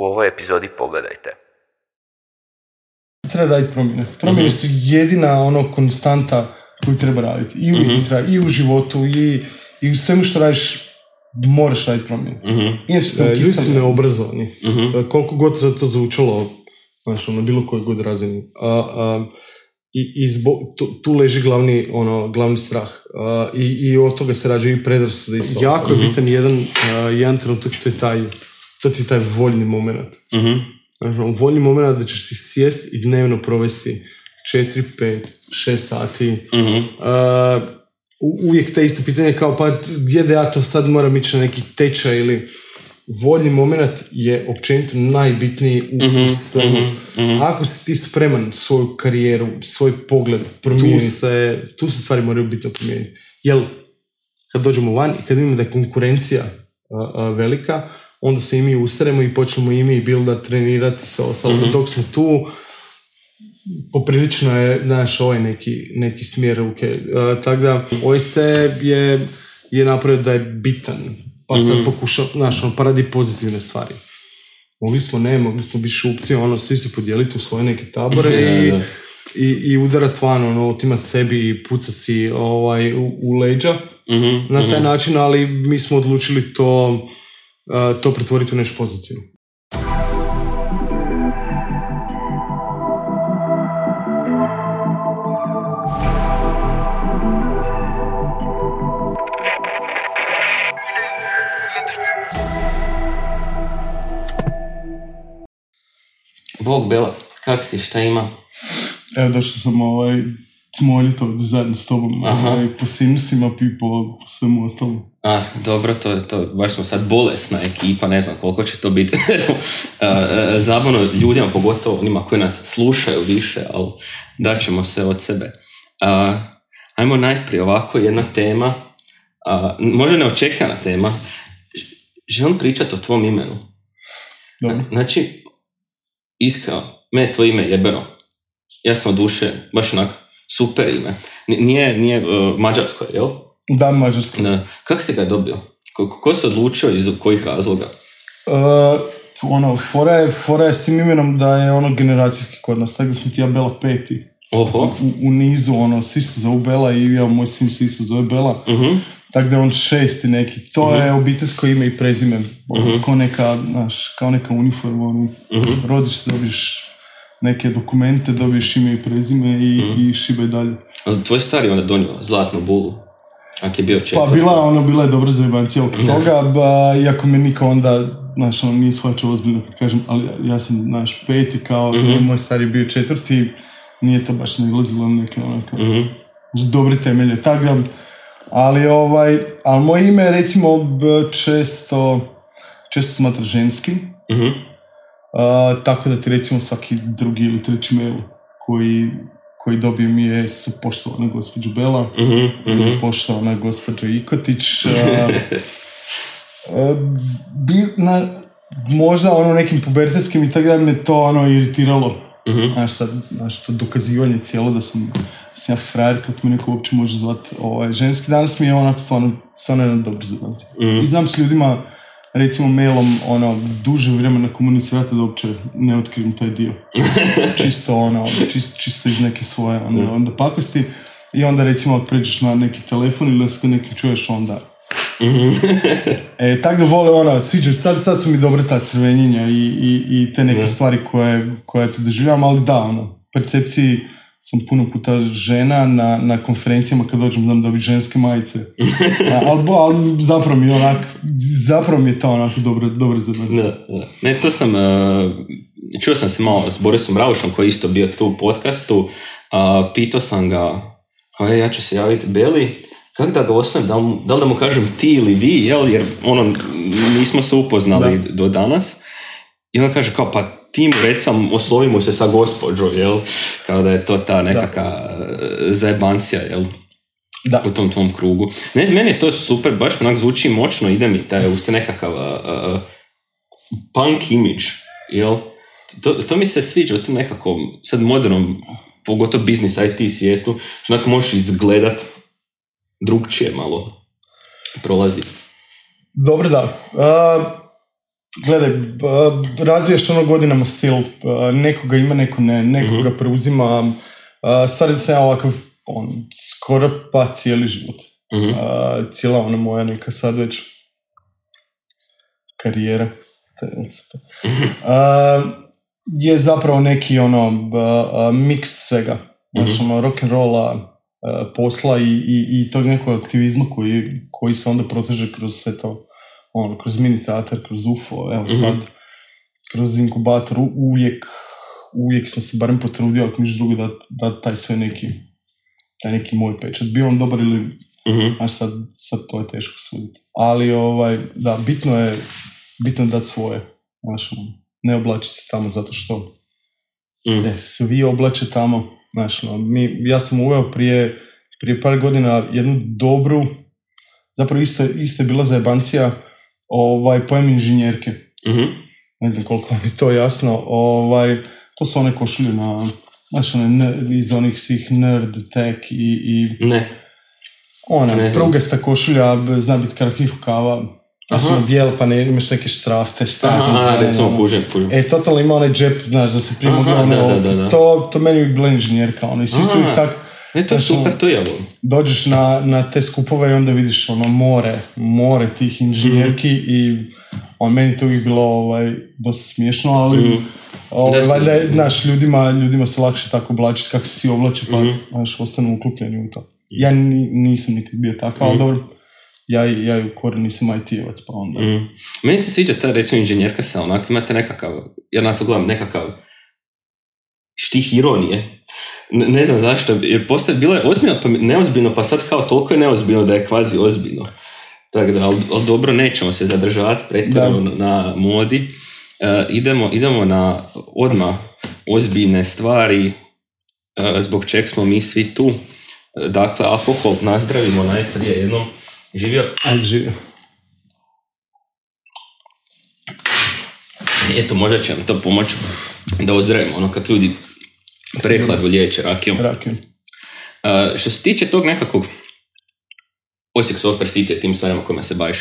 u ovoj epizodi pogledajte. Treba raditi promjene. Promjene su jedina ono konstanta koju treba raditi. I u mm i u životu, i, i u svemu što radiš moraš raditi promjene. Mhm. Inače sam E, ljudi su neobrazovani. E, Koliko god za to zvučalo, znaš, na bilo kojoj god razini. A, a, I, i zbo- tu, tu leži glavni, ono, glavni strah. A, i, I od toga se rađaju i predrasude. Jako je bitan jedan, a, jedan trenutak, to je taj, to ti je taj voljni moment. Znači, ono, voljni moment da ćeš ti sjest i dnevno provesti 4, 5, 6 sati. A, u- uvijek te isto pitanje kao pa gdje da ja to sad moram ići na neki tečaj ili voljni moment je općenito najbitniji u mm scenu. Ako si ti spreman svoju karijeru, svoj pogled promijeniti, tu se, tu se stvari moraju bitno promijeniti. Jel, kad dođemo van i kad vidimo da je konkurencija a, a, velika, onda se i mi ustaremo i počnemo i mi builda, trenirati sve ostalo. Dok smo tu, poprilično je naš ovaj neki, neki smjer ruke. Uh, tako da OSC je, je napravio da je bitan. Pa sad pokuša, znaš, ono, pa radi pozitivne stvari. Mogli smo, ne, mogli smo biti šupci, ono, svi se podijeliti u svoje neke tabore i, i, i udarat van, ono, otimat sebi i pucat si ovaj, u, u leđa na taj način, ali mi smo odlučili to, to pretvoriti u nešto pozitivno. Bog Bela, kak si, šta ima? Evo došao sam ovaj smoljit ovdje zajedno s tobom ovaj, po Simsima i po, po svemu ostalom. A, dobro, to, to, baš smo sad bolesna ekipa, ne znam koliko će to biti a, zabavno ljudima, pogotovo onima koji nas slušaju više, ali daćemo se od sebe. A, ajmo najprije ovako jedna tema, a, možda neočekana tema, želim pričati o tvom imenu. Dobro. Znači, iskreno, me je tvoje ime jebeno. Ja sam od duše, baš onak, super ime. Nije, nije uh, mađarsko, jel? Da, mađarsko. Da. Kako si ga dobio? Ko, ko se odlučio iz kojih razloga? Uh, ono, fora je, fora je s tim imenom da je ono generacijski kod nas, tako da sam ti ja Bela peti. Oho. U, u nizu, ono, svi se zovu Bela i ja, moj sin se isto zove Bela. Tako da je on šesti neki. To je obiteljsko ime i prezime. Ono, kao neka, znaš, kao neka uniforma. Ono, Rodiš se, dobiješ neke dokumente, dobiješ ime i prezime i, i šibaj dalje. Ali tvoj stari onda donio zlatnu bulu. Ak je bio Pa četiri. bila, ono, bila je dobra zajebancija oko toga, ba, iako me niko onda, znaš, ono, nije shvaćao ozbiljno kad kažem, ali ja sam, naš peti, kao, moj stari bio četvrti, nije to baš naglazilo na neke, onako, dobre temelje, tako da, ali, ovaj, ali moje ime recimo, često, često smatra ženskim, Tako da ti recimo svaki drugi ili treći mail koji, koji dobijem je su poštovana gospođo Bela, ili poštovana gospođo Ikotić. a, a, bi, na, možda ono nekim pubertetskim i tako da me to ono iritiralo. Znaš sad, znaš to dokazivanje cijelo da sam, da sam ja frajer, kako me neko uopće može zvati ovaj, ženski. Danas mi je onako stvarno, stvarno jedan zadatak. I znam s ljudima, recimo mailom, ono, duže vremena komunicirati da uopće ne otkrijem taj dio. čisto ono, čisto, čisto iz neke svoje ono, onda pakosti. I onda recimo pređeš na neki telefon ili kod nekim čuješ onda E, tako da vole ono, sviđa, sad, sad su mi dobre ta crvenjenja i, i, i te neke stvari koje, koje tu doživljavam, ali da, ono, percepciji sam puno puta žena na, na konferencijama kad dođem znam dobiti ženske majice. A, ali, ali zapravo mi je onak, zapravo mi je to onako dobro, dobro za Da, da. Ne, to sam, uh, čuo sam se malo s Borisom Raušom koji je isto bio tu u podcastu, uh, pitao sam ga, kao je, ja ću se javiti Beli, kako da ga osnovim, da, li da li da mu kažem ti ili vi, jel, jer ono, nismo se upoznali do danas. I on kaže kao, pa ti mu recam, oslovi mu se sa gospođo, jel, kao da je to ta nekakva uh, zajebancija, jel, Da. u tom tvom krugu. Ne, meni je to super, baš onak zvuči moćno, ide mi taj, uste nekakav uh, uh, punk image, jel? To, to mi se sviđa u tom nekakvom, sad modernom, pogotovo biznis IT svijetu, što onak možeš izgledat drugčije malo prolazi. Dobro, da. A, gledaj, razvijaš ono godinama stil, nekoga ima, neko ne, nekoga preuzima, a, stvari da sam ja ovakav, on, skoro pa cijeli život. Mhm. A, cijela ona moja neka sad već karijera a, je zapravo neki ono miks svega. Znaš, ono, rock'n'rolla, posla i, i, i tog nekog aktivizma koji, koji se onda proteže kroz sve to, ono, kroz mini teatar, kroz UFO, evo sad, kroz inkubator, uvijek, uvijek sam se barem potrudio, ako niš drugo, da, da taj sve neki, taj neki moj pečat. Bio on dobar ili Mhm. Znaš, sad, sad to je teško suditi. Ali, ovaj, da, bitno je, bitno je dati svoje. Znaš, ono, ne oblačiti se tamo zato što se svi oblače tamo. Znaš, ono, mi, ja sam uveo prije, prije par godina jednu dobru, zapravo isto, isto je bila zajebancija, ovaj, pojam inženjerke. Mhm. Ne znam koliko je to jasno. Ovaj, to su one košulje na, znaš, one, iz onih svih nerd, tech i, i Ne. ona, Ne prugasta košulja, zna biti kratkih rukava, znaš, Aha. ono bijel, pa ne, imaš neke štrafte, šta Aha, zelene, recimo ono. kužem, kužem. E, totalno ima onaj džep, znaš, da se prije Aha, mogla one da, da, da. To, to meni bi bila inženjerka, ono, i svi su Aha. ih tak, E, to je ono, super, to ja volim. dođeš na, na te skupove i onda vidiš ono more, more tih inženjerki Mhm. i on meni to uvijek bilo ovaj, dosta smiješno, ali ovaj, Da se- valjda je, znaš, ljudima, ljudima se lakše tako oblačiti kako se svi oblače, pa Mhm. znaš, ostanu uklopljeni u to. Ja ni- nisam nikad bio Mhm. ali dobro, ja, ja u koru nisam IT-evac, pa onda... Mm. Meni se sviđa ta recimo inženjerka sa onak, imate nekakav, ja na to gledam nekakav štih ironije. Ne, ne znam zašto, jer postoje, bilo je ozbiljno pa neozbiljno, pa sad kao toliko je neozbiljno da je kvazi ozbiljno. Tako da, ali, ali dobro, nećemo se zadržavati pretjerano na, na modi. E, idemo, idemo na odmah ozbiljne stvari, e, zbog čeg smo mi svi tu. E, Dakle, alkohol nazdravimo najprije jednom. Živio Ajde, živio. Eto, možda će nam to pomoći da ozdravimo ono kad ljudi prehladu liječe rakijom. Rakijom. Uh, što se tiče tog nekakvog Osijek Software City, tim stvarima kojima se baviš,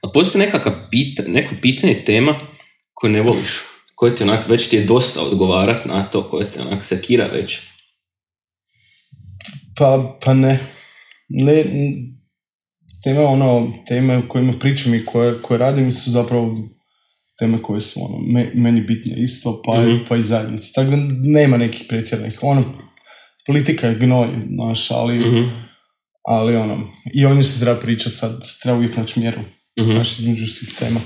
ali postoji nekakav pita, neko pitanje tema koje ne voliš, koje ti onak već ti je dosta odgovarat na to, koje te onak sekira već. Pa, pa ne. ne teme, ono, teme o kojima pričam i koje, koje radim su zapravo teme koje su ono, me- meni bitne isto, pa, Mhm. pa i zajednici. Tako da nema nekih pretjeranih. Ono, politika je gnoj, znaš, ali, Mhm, ali ono, i o se treba pričati sad, treba uvijek naći mjeru, mhm. znaš, između svih tema.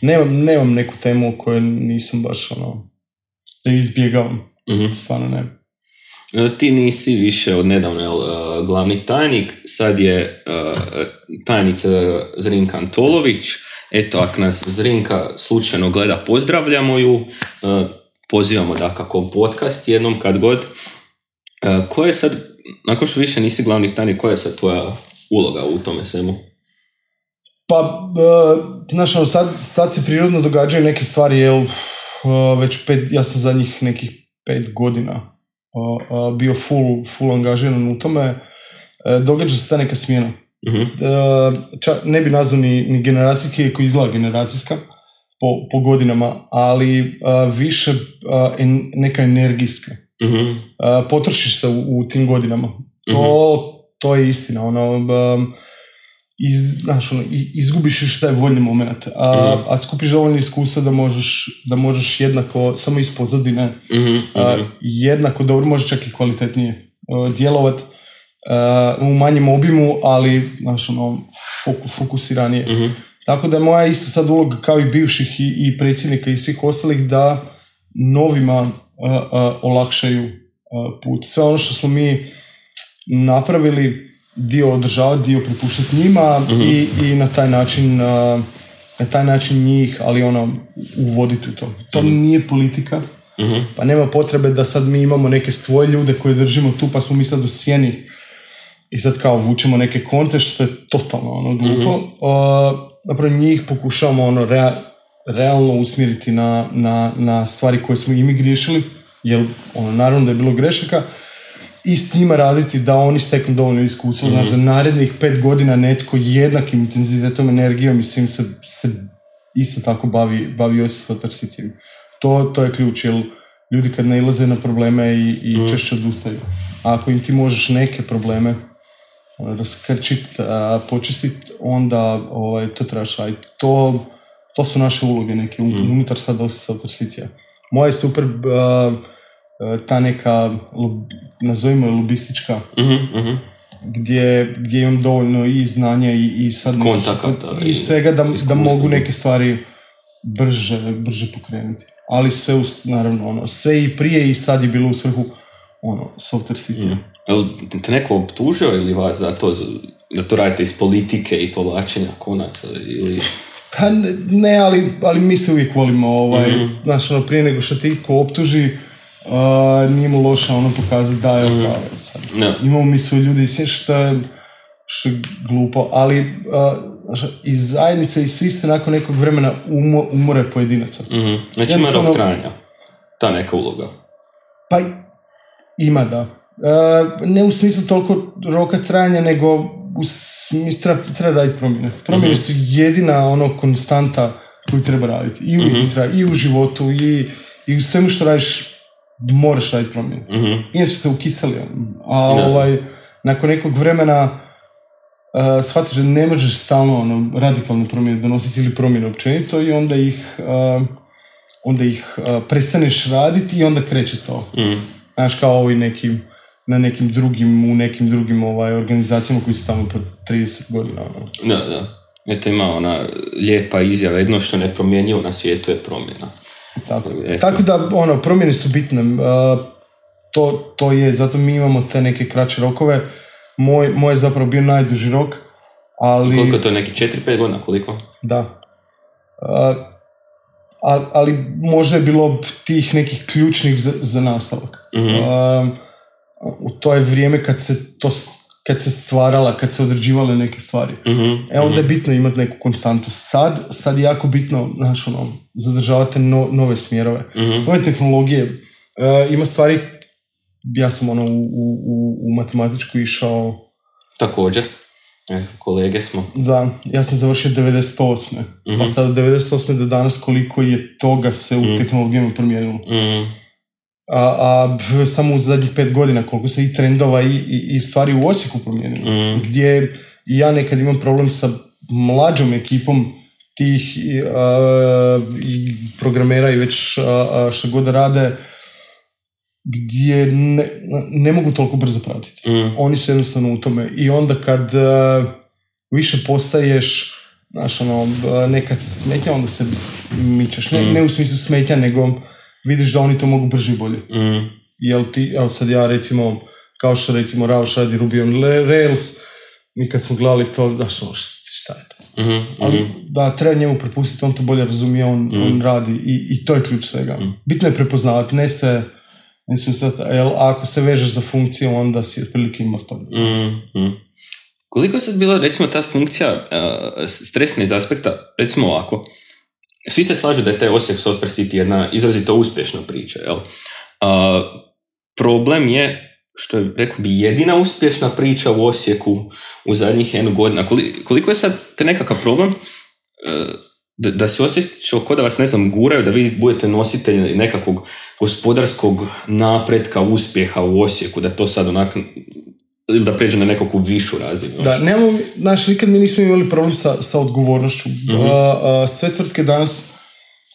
Nemam, nemam neku temu o kojoj nisam baš, ono, da ju izbjegavam, Mhm. stvarno ne. E, Ti nisi više od nedavno jel, e, glavni tajnik, sad je e, tajnica Zrinka Antolović. Eto, ako nas Zrinka slučajno gleda, pozdravljamo ju. E, Pozivamo da kako podcast jednom kad god. E, Ko je sad, nakon što više nisi glavni tajnik, koja je sad tvoja uloga u tome svemu? Pa, uh, znaš, ono, sad, sad se prirodno događaju neke stvari, jel, već pet, ja sam zadnjih nekih pet godina bio full, full angažiran u tome, događa se ta neka smjena. Mhm, Uh, čak ne bi nazvao ni, ni generacijski, iako izgleda generacijska, po, po godinama, ali uh, više uh, en- neka energijska. mhm, Uh, potrošiš se u, u tim godinama. To, to je istina. Ono, iz, znaš, ono, izgubiš još taj voljni moment, a, Mhm. a skupiš dovoljno iskustva da možeš, da možeš jednako, samo iz pozadine, mhm, a, mhm. jednako dobro, može čak i kvalitetnije uh, djelovat uh, u manjem obimu, ali znaš, ono, foku, fokusiranije. Mhm. Tako da je moja isto sad uloga kao i bivših i, i predsjednika i svih ostalih da novima uh, uh, olakšaju uh, put. Sve ono što smo mi napravili, dio održavati, dio prepuštati njima i, i na taj način uh, na taj način njih, ali ono, uvoditi u to. To nije politika, Mhm. pa nema potrebe da sad mi imamo neke svoje ljude koje držimo tu, pa smo mi sad u sjeni i sad kao vučemo neke konce, što je totalno ono glupo. Zapravo njih pokušavamo ono rea- realno usmjeriti na, na, na stvari koje smo i mi griješili, jer ono, naravno da je bilo grešaka, i s njima raditi da oni steknu dovoljno iskustvo, znaš da narednih pet godina netko jednakim intenzitetom, energijom i svim se, se isto tako bavi, bavi City. To, to je ključ, jer ljudi kad nailaze na probleme i, i Mm. češće odustaju. A ako im ti možeš neke probleme raskrčit, počistit, onda ovaj, to trebaš raditi. To, to su naše uloge neke un- unutar sad Osijek Sotar City. Moja je super a, ta neka, nazovimo je lobistička, Mhm, mhm. gdje, gdje imam dovoljno i znanja i, i sad Kontakata i, i svega da, da mogu neke stvari brže, brže pokrenuti. Ali sve, naravno, ono, sve i prije i sad je bilo u svrhu ono, Software City. Jel te neko optužio ili vas za to, da to radite iz politike i povlačenja konaca ili... Pa ne, ali, ali mi se uvijek volimo, ovaj, znaš, ono, prije nego što ti ko optuži, uh, nije mu loše ono pokazati da je kao, sad, Ne. imamo mi svoje ljudi, što je, što je glupo, ali uh, iz zajednice i svi se nakon nekog vremena umo, umore pojedinaca. Mhm. Znači ima rok trajanja, ta neka uloga. Pa ima da. E, ne u smislu toliko roka trajanja, nego u smislu treba, treba raditi promjene. Promjene su jedina ono konstanta koju treba raditi. I uvijek treba, i u životu, i, i u svemu što radiš moraš raditi promjene. Mhm. Inače se ukiseli. A Da. ovaj, nakon nekog vremena uh, shvatiš da ne možeš stalno ono, radikalne promjene donositi ili promjene općenito i onda ih, uh, onda ih uh, prestaneš raditi i onda kreće to. Mhm. Znaš, kao ovi neki, na nekim drugim, u nekim drugim ovaj, organizacijama koji su tamo po 30 godina. Ono. Da, da. Eto ima ona lijepa izjava, jedno što ne promjenjivo na svijetu je promjena. Tako. Eto. Tako da, ono, promjene su bitne. Uh, to, to je, zato mi imamo te neke kraće rokove. Moj, moj je zapravo bio najduži rok, ali... Koliko je to, neki 4-5 godina, koliko? Da. Uh, ali, ali možda je bilo tih nekih ključnih za, za nastavak. Mhm. Uh, u to je vrijeme kad se to kad se stvarala, kad se određivale neke stvari. Mhm. E onda je bitno imati neku konstantu. Sad, sad je jako bitno, znaš, ono, zadržavati no- nove smjerove, Mhm. nove tehnologije. E, ima stvari, ja sam ono u, u, u, u matematičku išao, Također. E, kolege smo. da, ja sam završio 98. Pa sad od 98. do danas koliko je toga se u tehnologijama promijenilo. A, a samo u zadnjih pet godina koliko se i trendova i, i, i stvari u Osijeku promijenilo. Mhm. Gdje ja nekad imam problem sa mlađom ekipom tih a, i programera i već a, što god rade gdje ne, ne mogu toliko brzo pratiti. Mhm. Oni su jednostavno u tome. I onda kad a, više postaješ znaš, ono, nekad smetnja, onda se mičeš. Ne, ne u smislu smetnja, nego vidiš da oni to mogu brže i bolje. Mhm. Jel ti, evo sad ja recimo, kao što recimo Rauš radi Ruby on Rails, mi kad smo gledali to, znaš, ono, št- šta je to? Mhm. Ali da, treba njemu prepustiti, on to bolje razumije, on, on radi i, i to je ključ svega. Bitno je prepoznavati, ne se, ne se ustati, jel ako se vežeš za funkciju, onda si otprilike immortal. Mhm. Koliko je sad bila, recimo, ta funkcija uh, stresna iz aspekta, recimo ovako, svi se slažu da je taj Osijek Software City jedna izrazito uspješna priča, jel? Uh, problem je, što je, rekao bi, jedina uspješna priča u Osijeku u zadnjih jednu godina. Koli- koliko je sad te nekakav problem uh, da, da se osjećao kao da vas, ne znam, guraju, da vi budete nositelji nekakvog gospodarskog napretka, uspjeha u Osijeku, da to sad onak ili da pređe na nekakvu višu razinu. Da, nemamo, znaš, nikad mi nismo imali problem sa, sa odgovornošću. A, a, sve tvrtke danas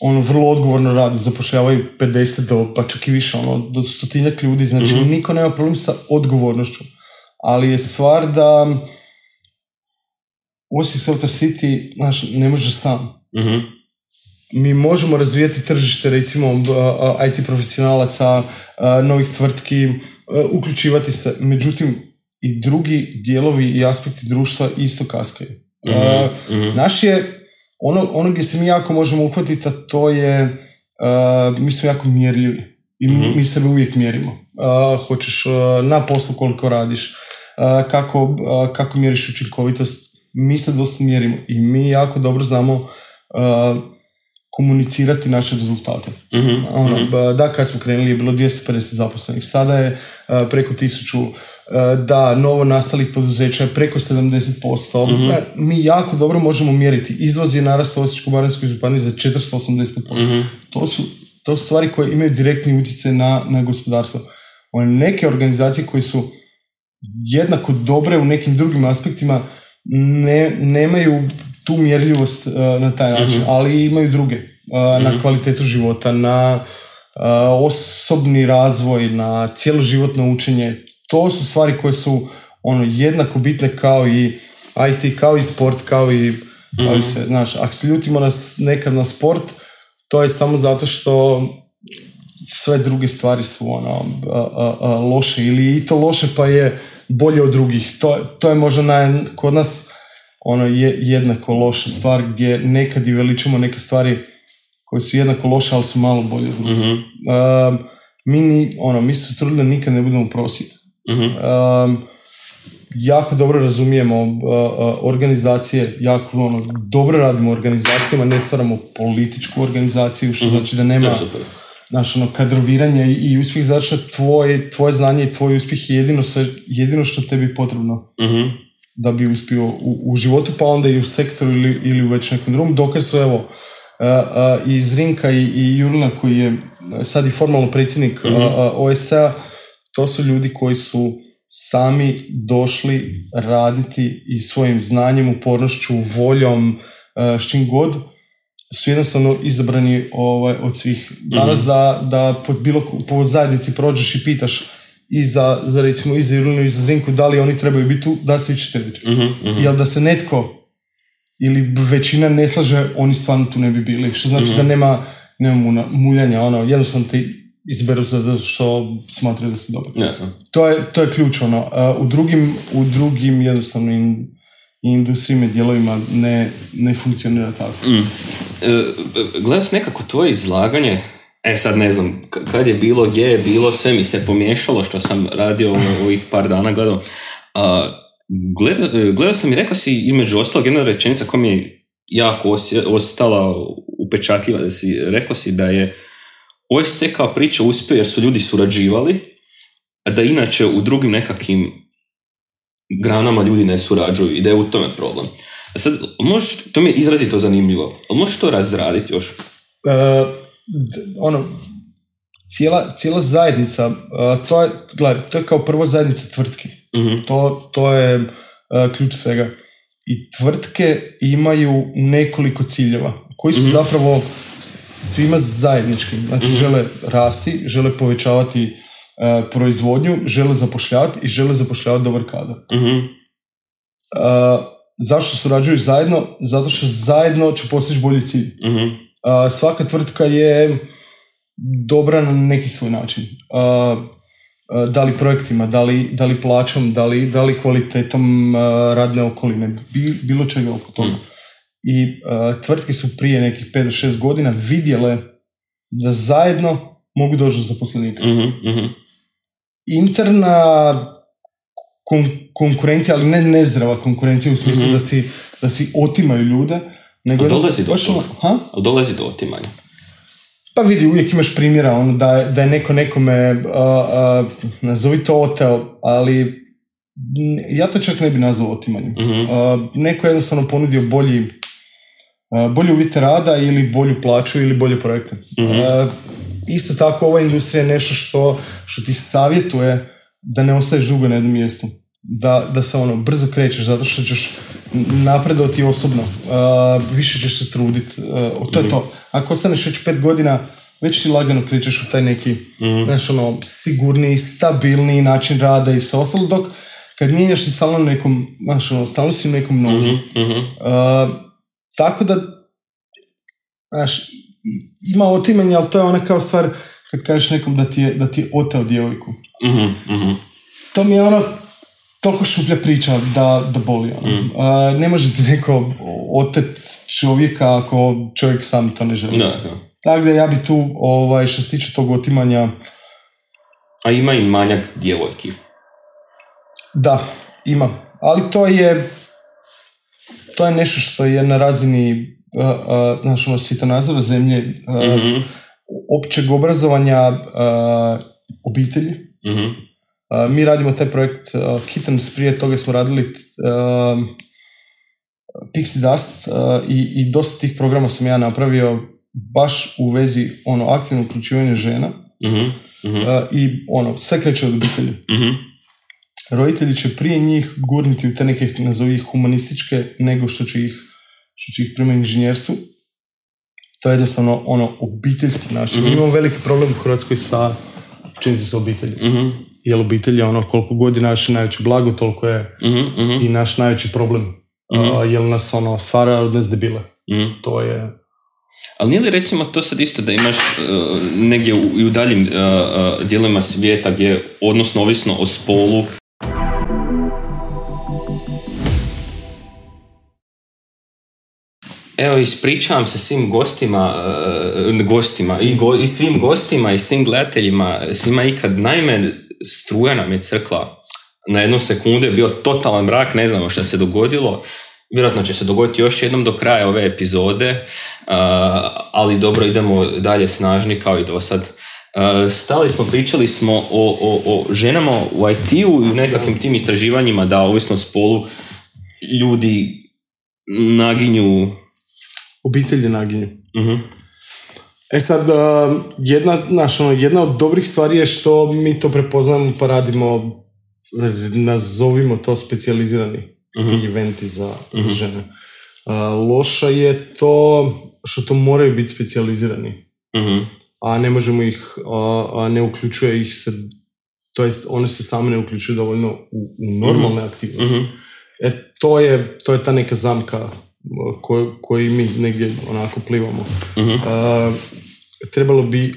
ono, vrlo odgovorno rade, zapošljavaju 50 do, pa čak i više, ono, do stotinjak ljudi, znači niko nema problem sa odgovornošću. Ali je stvar da Osijek Software City, znaš, ne može sam. Mhm. Mi možemo razvijati tržište, recimo, IT profesionalaca, novih tvrtki, a, uključivati se, međutim, i drugi dijelovi i aspekti društva isto kaskaju. A, Naš je, ono, ono gdje se mi jako možemo uhvatiti, a to je, a, mi smo jako mjerljivi. I mi, mi sebe uvijek mjerimo. A, hoćeš na poslu koliko radiš, kako, kako mjeriš učinkovitost, mi se dosta mjerimo i mi jako dobro znamo komunicirati naše rezultate. Mhm, Ono, ba, da, kad smo krenuli je bilo 250 zaposlenih, sada je a, preko 1000, a, da, novo nastalih poduzeća je preko 70%. Mhm. Da, mi jako dobro možemo mjeriti. Izvoz je narastao u Osječko-baranjskoj županiji za 485%. Mhm. To, su, to su stvari koje imaju direktni utjecaj na, na gospodarstvo. One neke organizacije koje su jednako dobre u nekim drugim aspektima ne, nemaju tu mjerljivost uh, na taj način, ali imaju druge. uh, Na kvalitetu života, na uh, osobni razvoj, na cjeloživotno učenje. To su stvari koje su ono jednako bitne kao i IT, kao i sport, kao i, kao i sve. Znaš, ako se ljutimo nas nekad na sport, to je samo zato što sve druge stvari su ono a, a, a, loše ili i to loše pa je bolje od drugih. To, to je možda naj, kod nas ono je jednako loša stvar gdje nekad i veličamo neke stvari koje su jednako loše, ali su malo bolje od drugih. Mhm, Um, mi, ni, ono, mi se trudili da nikad ne budemo prosjek. mhm, Um, jako dobro razumijemo uh, uh, organizacije, jako ono, dobro radimo organizacijama, ne stvaramo političku organizaciju, što znači da nema znaš, ono, kadroviranje i, uspjeh što tvoje, tvoje znanje i tvoj uspjeh je jedino, jedino što tebi je potrebno. Mhm, da bi uspio u, u životu, pa onda i u sektoru ili, ili u već nekom drugom. Dokaz su evo, uh, uh, iz Rinka i, i Jurlina koji je sad i formalno predsjednik uh, uh, OSCE-a, to su ljudi koji su sami došli raditi i svojim znanjem, upornošću, voljom, s čim god, su jednostavno izabrani ovaj, od svih. Danas da, da pod bilo, po zajednici prođeš i pitaš i za, za recimo i za Jurlinu i za Zrinku da li oni trebaju biti tu, da svi ćete reći. mhm, mhm. Jel da se netko ili većina ne slaže, oni stvarno tu ne bi bili. Što znači da nema, nema muna- muljanja, ono, jednostavno te izberu zato što smatraju da si dobar. Da. To je, to je ključ, ono. U, drugim, u drugim jednostavno in, industrijima i dijelovima ne, ne funkcionira tako. Mm. E, gledao sam nekako tvoje izlaganje, e sad ne znam kad je bilo, gdje je bilo, sve mi se pomiješalo što sam radio u- ovih par dana gledao. A, gleda- e, gledao sam i rekao si između ostalog jedna rečenica koja mi je jako osje- ostala upečatljiva, da si rekao si da je OSC kao priča uspio jer su ljudi surađivali, a da inače u drugim nekakvim granama ljudi ne surađuju i da je u tome problem. A sad, možeš, to mi je izrazito zanimljivo, ali možeš to razraditi još? Uh, ono, cijela, cijela zajednica, uh, to je, gledaj, to je kao prvo zajednica tvrtki. Mhm, To, to je uh, ključ svega. I tvrtke imaju nekoliko ciljeva koji su zapravo svima zajednički. Znači žele rasti, žele povećavati uh, proizvodnju, žele zapošljavati i žele zapošljavati dobar kadar. mhm, Uh, zašto surađuju zajedno? Zato što zajedno će postići bolji cilj. Uh, svaka tvrtka je dobra na neki svoj način. Uh, uh, da li projektima, da li, da li plaćom, da li, da li kvalitetom radne okoline, bi- bilo čega oko toga. I uh, tvrtke su prije nekih 5 do 6 godina vidjele da zajedno mogu doći do zaposlenika. mhm, mhm. Interna kon- konkurencija, ali ne nezdrava konkurencija u smislu da, si, da si otimaju ljude, nego dolazi do toga? ono- ha? Dolazi do otimanja. Pa vidi, uvijek imaš primjera, ono, da, je- da je neko nekome, uh, uh, nazovi to oteo, ali ja to čak ne bi nazvao otimanjem. Mhm. Uh, neko je jednostavno ponudio bolji, uh, bolje uvjete rada ili bolju plaću ili bolje projekte. Uh, isto tako, ova industrija je nešto što, što ti savjetuje da ne ostaješ dugo na jednom mjestu. Da, da se ono brzo krećeš zato što ćeš napredovati osobno. Uh, više ćeš se truditi. Uh, to je to. Ako ostaneš već pet godina, već ti lagano krećeš u taj neki znaš, ono, sigurniji, stabilniji način rada i sve ostalo, dok kad mijenjaš si stalno nekom, znaš, ono, stalno si nekom nožu. Mhm, Uh, tako da, znaš, ima otimanja, ali to je ona kao stvar kad kažeš nekom da ti je, da ti je oteo djevojku. mhm, mhm. To mi je ono toliko šuplja priča da, da boli. Ono. Uh, ne može ti neko otet čovjeka ako čovjek sam to ne želi. Da, da. Tako da ja bi tu, ovaj, što se tiče tog otimanja, A ima i manjak djevojki. da, ima. Ali to je to je nešto što je na razini uh, znaš, ono, svjetonazora zemlje, uh, Mhm. općeg obrazovanja uh, obitelji. Mhm. Mi radimo taj projekt uh, Kittens, prije toga smo radili uh, Pixie Dust uh, i, i dosta tih programa sam ja napravio baš u vezi ono aktivnog uključivanja žena Mhm. Mhm. uh, i ono, sve kreće od obitelji. Mhm. roditelji će prije njih gurnuti u te neke, nazovi ih humanističke, nego što će ih, što će ih prema inženjerstvu. To je jednostavno ono obiteljski način. Mi imamo veliki problem u Hrvatskoj sa sa obitelji. Jer obitelj je ono koliko god je naše najveće blago, toliko je Mhm. Mhm. i naš najveći problem. A, jer nas ono stvara od nas debile. Mhm. To je... Ali nije li recimo to sad isto da imaš uh, negdje u, i u daljim uh, uh, dijelovima svijeta gdje odnosno ovisno o spolu Evo, ispričavam se svim gostima, uh, gostima i, go, i svim gostima i svim gledateljima, svima ikad. Naime, struja nam je crkla. Na jednu sekundu je bio totalan mrak, ne znamo šta se dogodilo. Vjerojatno će se dogoditi još jednom do kraja ove epizode, uh, ali dobro, idemo dalje snažni kao i do sad. Uh, stali smo, pričali smo o, o, o ženama u IT-u i u nekakvim tim istraživanjima da ovisno spolu ljudi naginju Obitelji naginju. Mhm. E sad, jedna, znaš, ono, jedna od dobrih stvari je što mi to prepoznamo pa radimo, nazovimo to specijalizirani Mhm. ti eventi za, za žene. A, loša je to što to moraju biti specijalizirani, Mhm. a ne možemo ih, a, a ne uključuje ih se, to jest one se same ne uključuju dovoljno u, u normalne aktivnosti. Mhm. E, to je, to je ta neka zamka koju, koju mi negdje onako plivamo. Mhm. A, trebalo bi,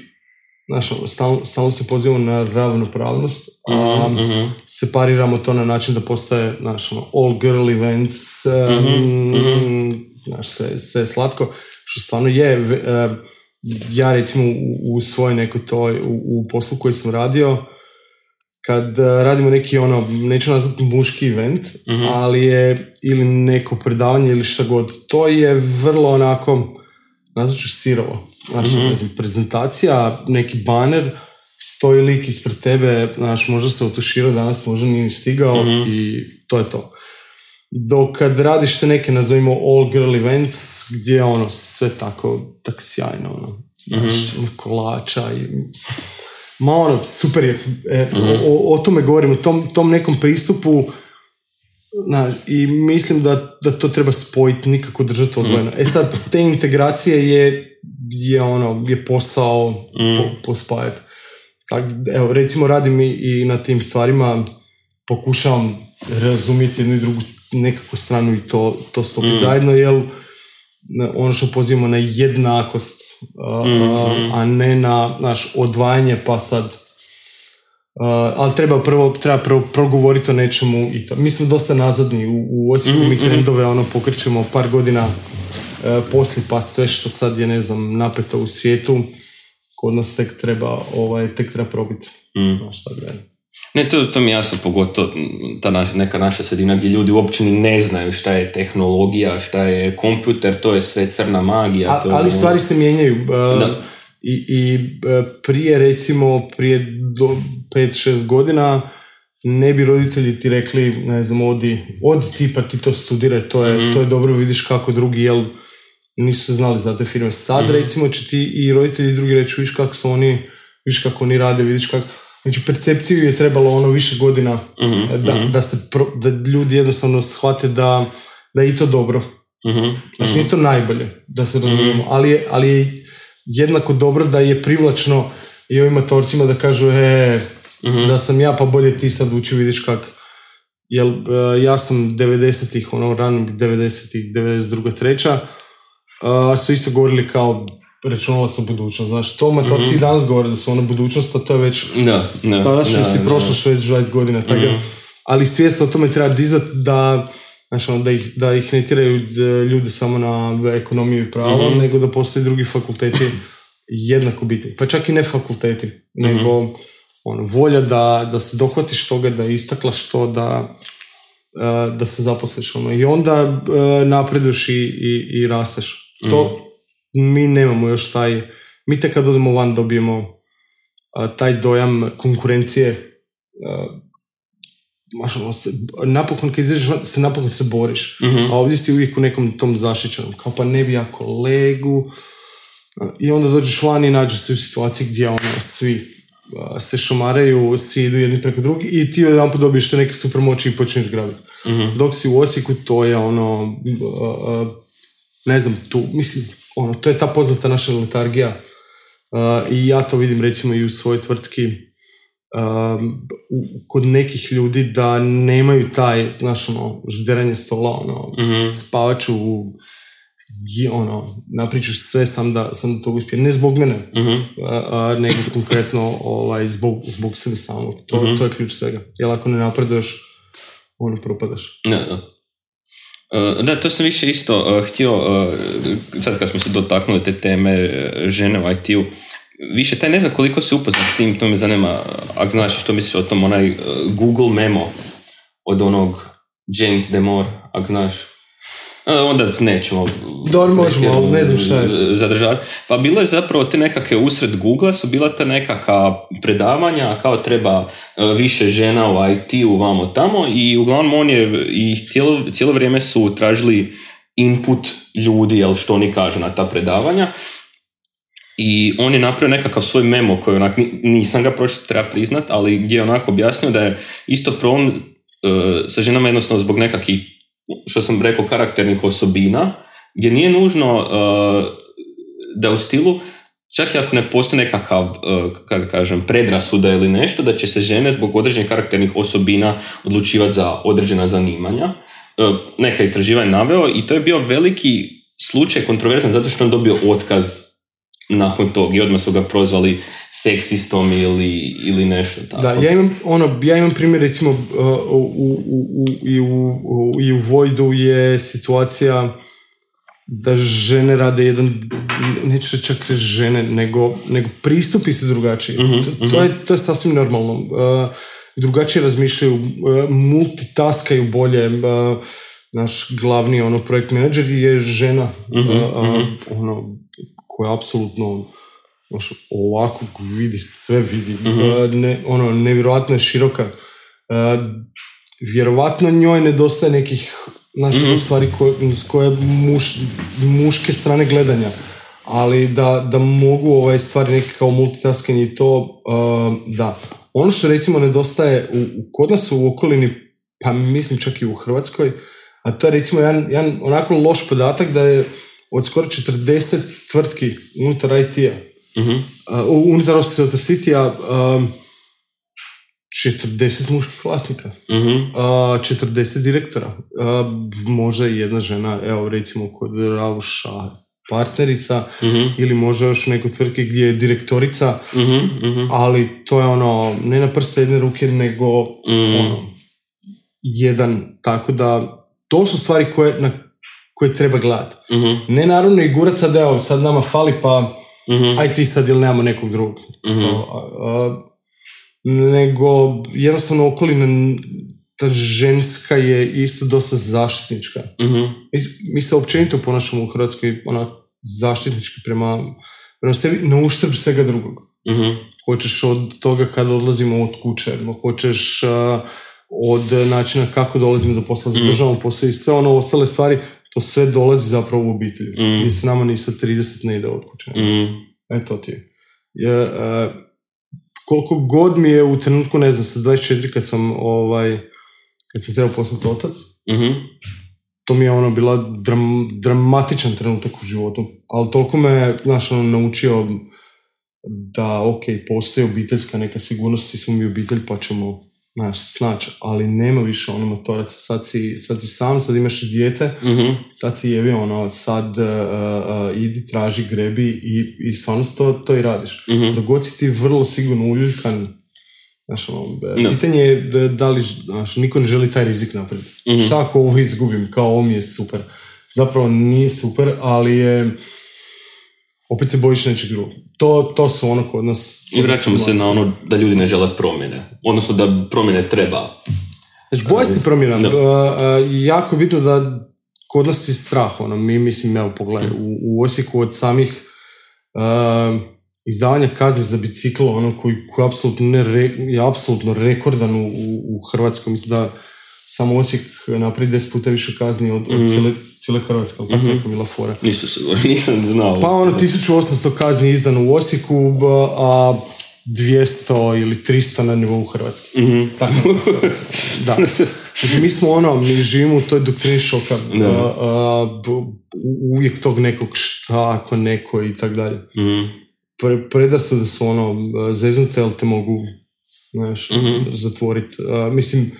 znaš, ono, stalno, stalno se pozivamo na ravnopravnost, a Mhm. separiramo to na način da postaje, znaš, ono, all girl events, um, znaš, sve, sve slatko, što stvarno je, e, ja recimo u, u svojoj nekoj toj, u, u poslu koji sam radio, kad e, radimo neki ono, neću nazvati muški event, Mhm. ali je ili neko predavanje ili šta god, to je vrlo onako, nazvat ću sirovo. Znaš, Mhm. ne znam, prezentacija, neki baner, stoji lik ispred tebe, znaš, možda se otuširao danas, možda nije ni stigao Mhm. i to je to. Dok kad radiš te neke, nazovimo all girl event, gdje je ono sve tako, tak sjajno, ono, znaš, Mhm. kolača i Ma ono, super je. E, Mhm. o, o, o tome govorim, o tom, tom nekom pristupu znaš, i mislim da, da to treba spojiti, nikako držati odvojeno. E sad, te integracije je, je ono, je posao po, pospajati. Tak, evo, recimo radim i, i na tim stvarima, pokušavam razumjeti jednu i drugu nekakvu stranu i to, to stopiti zajedno, jer na- ono što pozivamo na jednakost, a, a, ne na naš odvajanje pa sad Uh, ali treba prvo, treba prvo progovoriti o nečemu i to. Mi smo dosta nazadni u, u Osijeku, mi trendove ono pokrećemo par godina uh, poslije, pa sve što sad je, ne znam, napeto u svijetu, kod nas tek treba, ovaj, tek treba probiti. Mm. Znaš, je. Ne, to, to mi je jasno, pogotovo ta naš, neka naša sredina gdje ljudi uopće ne znaju šta je tehnologija, šta je kompjuter, to je sve crna magija. A- to ali ono- stvari se mijenjaju. uh, Da. I, i uh, prije, recimo, prije do 5-6 godina ne bi roditelji ti rekli, ne znam, odi, odi ti pa ti to studiraj, to je, Mhm. to je dobro, vidiš kako drugi, jel nisu znali za te firme. Sad, Mhm. recimo, će ti i roditelji drugi reći, viš kako su oni, viš kako oni rade, vidiš kako... Znači, percepciju je trebalo ono više godina Mhm, da, da, se pro- da ljudi jednostavno shvate da, da je i to dobro. Mhm, Znači, nije to najbolje, da se razumijemo, ali je, ali je jednako dobro da je privlačno i ovim matorcima da kažu, e, da sam ja, pa bolje ti sad uči, vidiš kak. Jel, e, ja sam 90-ih, ono, ranim 90-ih, 92. treća, a, su isto govorili kao računala sam budućnost. Znaš, to matorci i danas govore da su ono budućnost, a to je već Da, da, sadašnjost da, i prošlost već 20 godina. Tako da- ali svijest o tome treba dizati da, znaš, ono, da, ih, da ih ne tiraju d- ljude samo na ekonomiju i pravo, nego da postoji drugi fakulteti jednako bitni. Pa čak i ne fakulteti, nego ono, volja da, da se dohvatiš toga, da istaklaš to, da, e, da se zaposliš. Ono. I onda e, napreduješ i, i, i rasteš. To mi nemamo još taj, mi tek kad odemo van dobijemo a, taj dojam konkurencije a, se, napokon kad izađeš van, se napokon se boriš, a ovdje si uvijek u nekom tom zaštićenom, kao pa ne bi ja kolegu, a, i onda dođeš van i nađeš se u situaciji gdje ono, svi se šamaraju, svi idu jedni preko drugi i ti jedan dobiješ te neke super moći i počneš graditi. Dok si u Osijeku, to je ono, ne znam, tu, mislim, ono, to je ta poznata naša letargija uh, i ja to vidim recimo i u svojoj tvrtki um, u- kod nekih ljudi da nemaju taj, znaš, ono, žderanje stola, ono, spavaču, je, ono, napriču sve sam da sam do toga uspio. Ne zbog mene, a, a, nego konkretno ovaj, zbog, zbog sebe samog. To, to je ključ svega. Jer ako ne napreduješ, ono, propadaš. Da, da. E, Da, to sam više isto e, htio, e, sad kad smo se dotaknuli te teme žene u IT-u, više taj ne znam koliko si upoznat s tim, to me zanima, ako znaš što misliš o tom, onaj Google memo od onog James Demore, ako znaš. Onda nećemo Dobro, možemo, ali ne znam šta je. zadržavati. Pa bilo je zapravo te nekakve usred Google su bila ta nekakva predavanja kao treba e, više žena u IT-u vamo tamo i uglavnom on je i cijelo, cijelo vrijeme su tražili input ljudi, jel što oni kažu na ta predavanja i on je napravio nekakav svoj memo koji onak, ni- nisam ga pročitao, treba priznat, ali gdje je onako objasnio da je isto problem e, sa ženama jednostavno zbog nekakvih, što sam rekao, karakternih osobina, gdje nije nužno e, da u stilu, čak i ako ne postoji nekakav, e, kako kažem, predrasuda ili nešto, da će se žene zbog određenih karakternih osobina odlučivati za određena zanimanja. E, neka istraživanja naveo i to je bio veliki slučaj kontroverzan zato što on dobio otkaz nakon tog i odmah su ga prozvali seksistom ili, ili nešto tako. Da, ja imam, ono, ja imam primjer recimo uh, u, u, u, i, u, u, i u Vojdu je situacija da žene rade jedan, neću reći čak žene, nego, nego pristupi su drugačiji. to, to, je, to je sasvim normalno. Uh, drugačije razmišljaju, uh, multitaskaju bolje, uh, naš glavni ono projekt menadžer je žena uh, uh, ono koja apsolutno znaš, ovako vidi, sve vidi. Uh, ne, ono, nevjerojatno je široka. Uh, vjerovatno njoj nedostaje nekih znaš, ono, stvari koje, s koje muš, muške strane gledanja. Ali da, da mogu ovaj stvari neke kao multitasking i to, uh, da. Ono što recimo nedostaje u, u- kod nas u okolini, pa mislim čak i u Hrvatskoj, a to je recimo jedan, jedan onako loš podatak da je od skoro 40 tvrtki unutar IT-a, Mhm. uh, unutar Hospital City-a, um, 40 muških vlasnika, Mhm. a, 40 direktora, a, može i jedna žena, evo recimo kod Rauša partnerica, Mhm. ili može još u nekoj tvrtki gdje je direktorica, ali to je ono, ne na prste jedne ruke, nego ono, jedan, tako da to su stvari koje, na koje treba gledati. Mhm. Ne naravno i gurat sad, evo, sad nama fali pa Mhm. aj ti sad ili nemamo nekog drugog. A- a, nego jednostavno okolina ta ženska je isto dosta zaštitnička. Mi, mi se općenito ponašamo u Hrvatskoj ona zaštitnički prema, prema sebi na uštrb svega drugog. Hoćeš od toga kad odlazimo od kuće, hoćeš a, od načina kako dolazimo do posla, zadržavamo posao i sve ono ostale stvari, to sve dolazi zapravo u obitelji. Mm. I s nama ni sa 30 ne ide od kuće. Mhm. E, to ti je. je e, koliko god mi je u trenutku, ne znam, sa 24 kad sam, ovaj, kad sam trebao postati otac, Mhm. to mi je ono bila dram, dramatičan trenutak u životu. Ali toliko me, znaš, ono, naučio da, ok, postoji obiteljska neka sigurnost, svi smo mi obitelj, pa ćemo, znaš, snaći, ali nema više ono motoraca, sad si, sad si sam, sad imaš i dijete, Mhm. sad si jebi ono, sad uh, uh, idi, traži, grebi i, i stvarno to, to i radiš. Mhm. Dok god si ti vrlo sigurno uljuljkan, znaš, ono, Da. pitanje je da, da li, znaš, niko ne želi taj rizik napraviti. Mhm. Šta ako ovo izgubim, kao ovo mi je super. Zapravo nije super, ali je, opet se bojiš nečeg drugog. To, to su ono kod nas... I vraćamo se na ono da ljudi ne žele promjene. Odnosno da promjene treba. Znači, boja se promjena. Da. Uh, uh, jako je bitno da kod nas je strah, ono, mi mislim, evo pogledaj, u, u Osijeku od samih uh, izdavanja kazni za bicikl, ono koji, koji apsolutno ne re- je apsolutno rekordan u, u, Hrvatskoj, mislim da samo Osijek napravi 10 puta više kazni od, od cijele, cijele Hrvatske, ali tako neka bila fora. Nisu sigurno, nisam znao. Pa ono 1800 kazni izdano u Osijeku, a 200 ili 300 na nivou Hrvatske. Tako. da. Znači, mi smo ono, mi živimo u toj doktrini šoka. Da. A, a, uvijek tog nekog šta ako neko i tak dalje. Mhm. Pre, predrasude su ono, zeznute, ali te mogu, znaš, Mhm. zatvoriti. Mislim,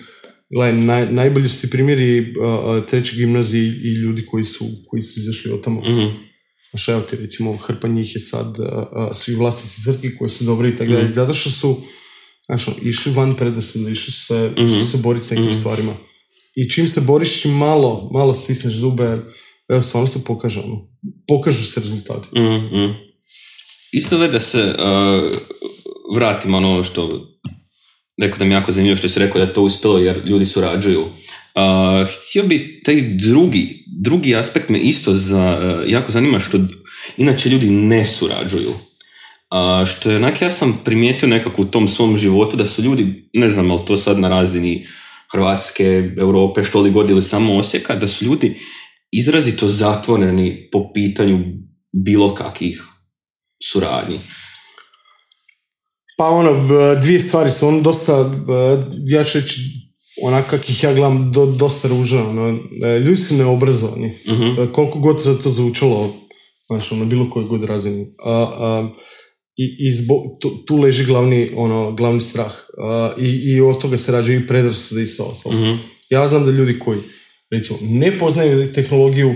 gledaj, naj, najbolji su ti primjeri a, a, treće gimnazije i ljudi koji su, koji su izašli od tamo. Mhm. Znaš, evo ti recimo, hrpa njih je sad, a, su i vlasnici tvrtki koje su dobre i tako dalje, zato što su, znaš, ono, išli van predrasude, išli su se, išli su se boriti s nekim stvarima. I čim se boriš, čim malo, malo stisneš zube, evo, stvarno se pokaže, ono, pokažu se rezultati. Mhm, mhm. Isto ve da se uh, vratim ono što rekao da mi jako zanimljivo što si rekao da to uspjelo jer ljudi surađuju. Uh, htio bi taj drugi, drugi aspekt me isto za, uh, jako zanima što inače ljudi ne surađuju. Uh, što je onak ja sam primijetio nekako u tom svom životu da su ljudi, ne znam ali to sad na razini Hrvatske, Europe, što li god ili samo Osijeka, da su ljudi izrazito zatvoreni po pitanju bilo kakvih suradnji. Pa ono, dvije stvari su ono dosta, ja ću reći, onak kak ih ja gledam, do, dosta ružno. Ono, e, ljudi su neobrazovani. E, Koliko god za to zvučalo, znaš, ono, bilo koje god razini. A, a, I, i zbo, tu, tu leži glavni, ono, glavni strah. A, i, I od toga se rađaju i predrasude i sve ostalo. Ja znam da ljudi koji, recimo, ne poznaju tehnologiju,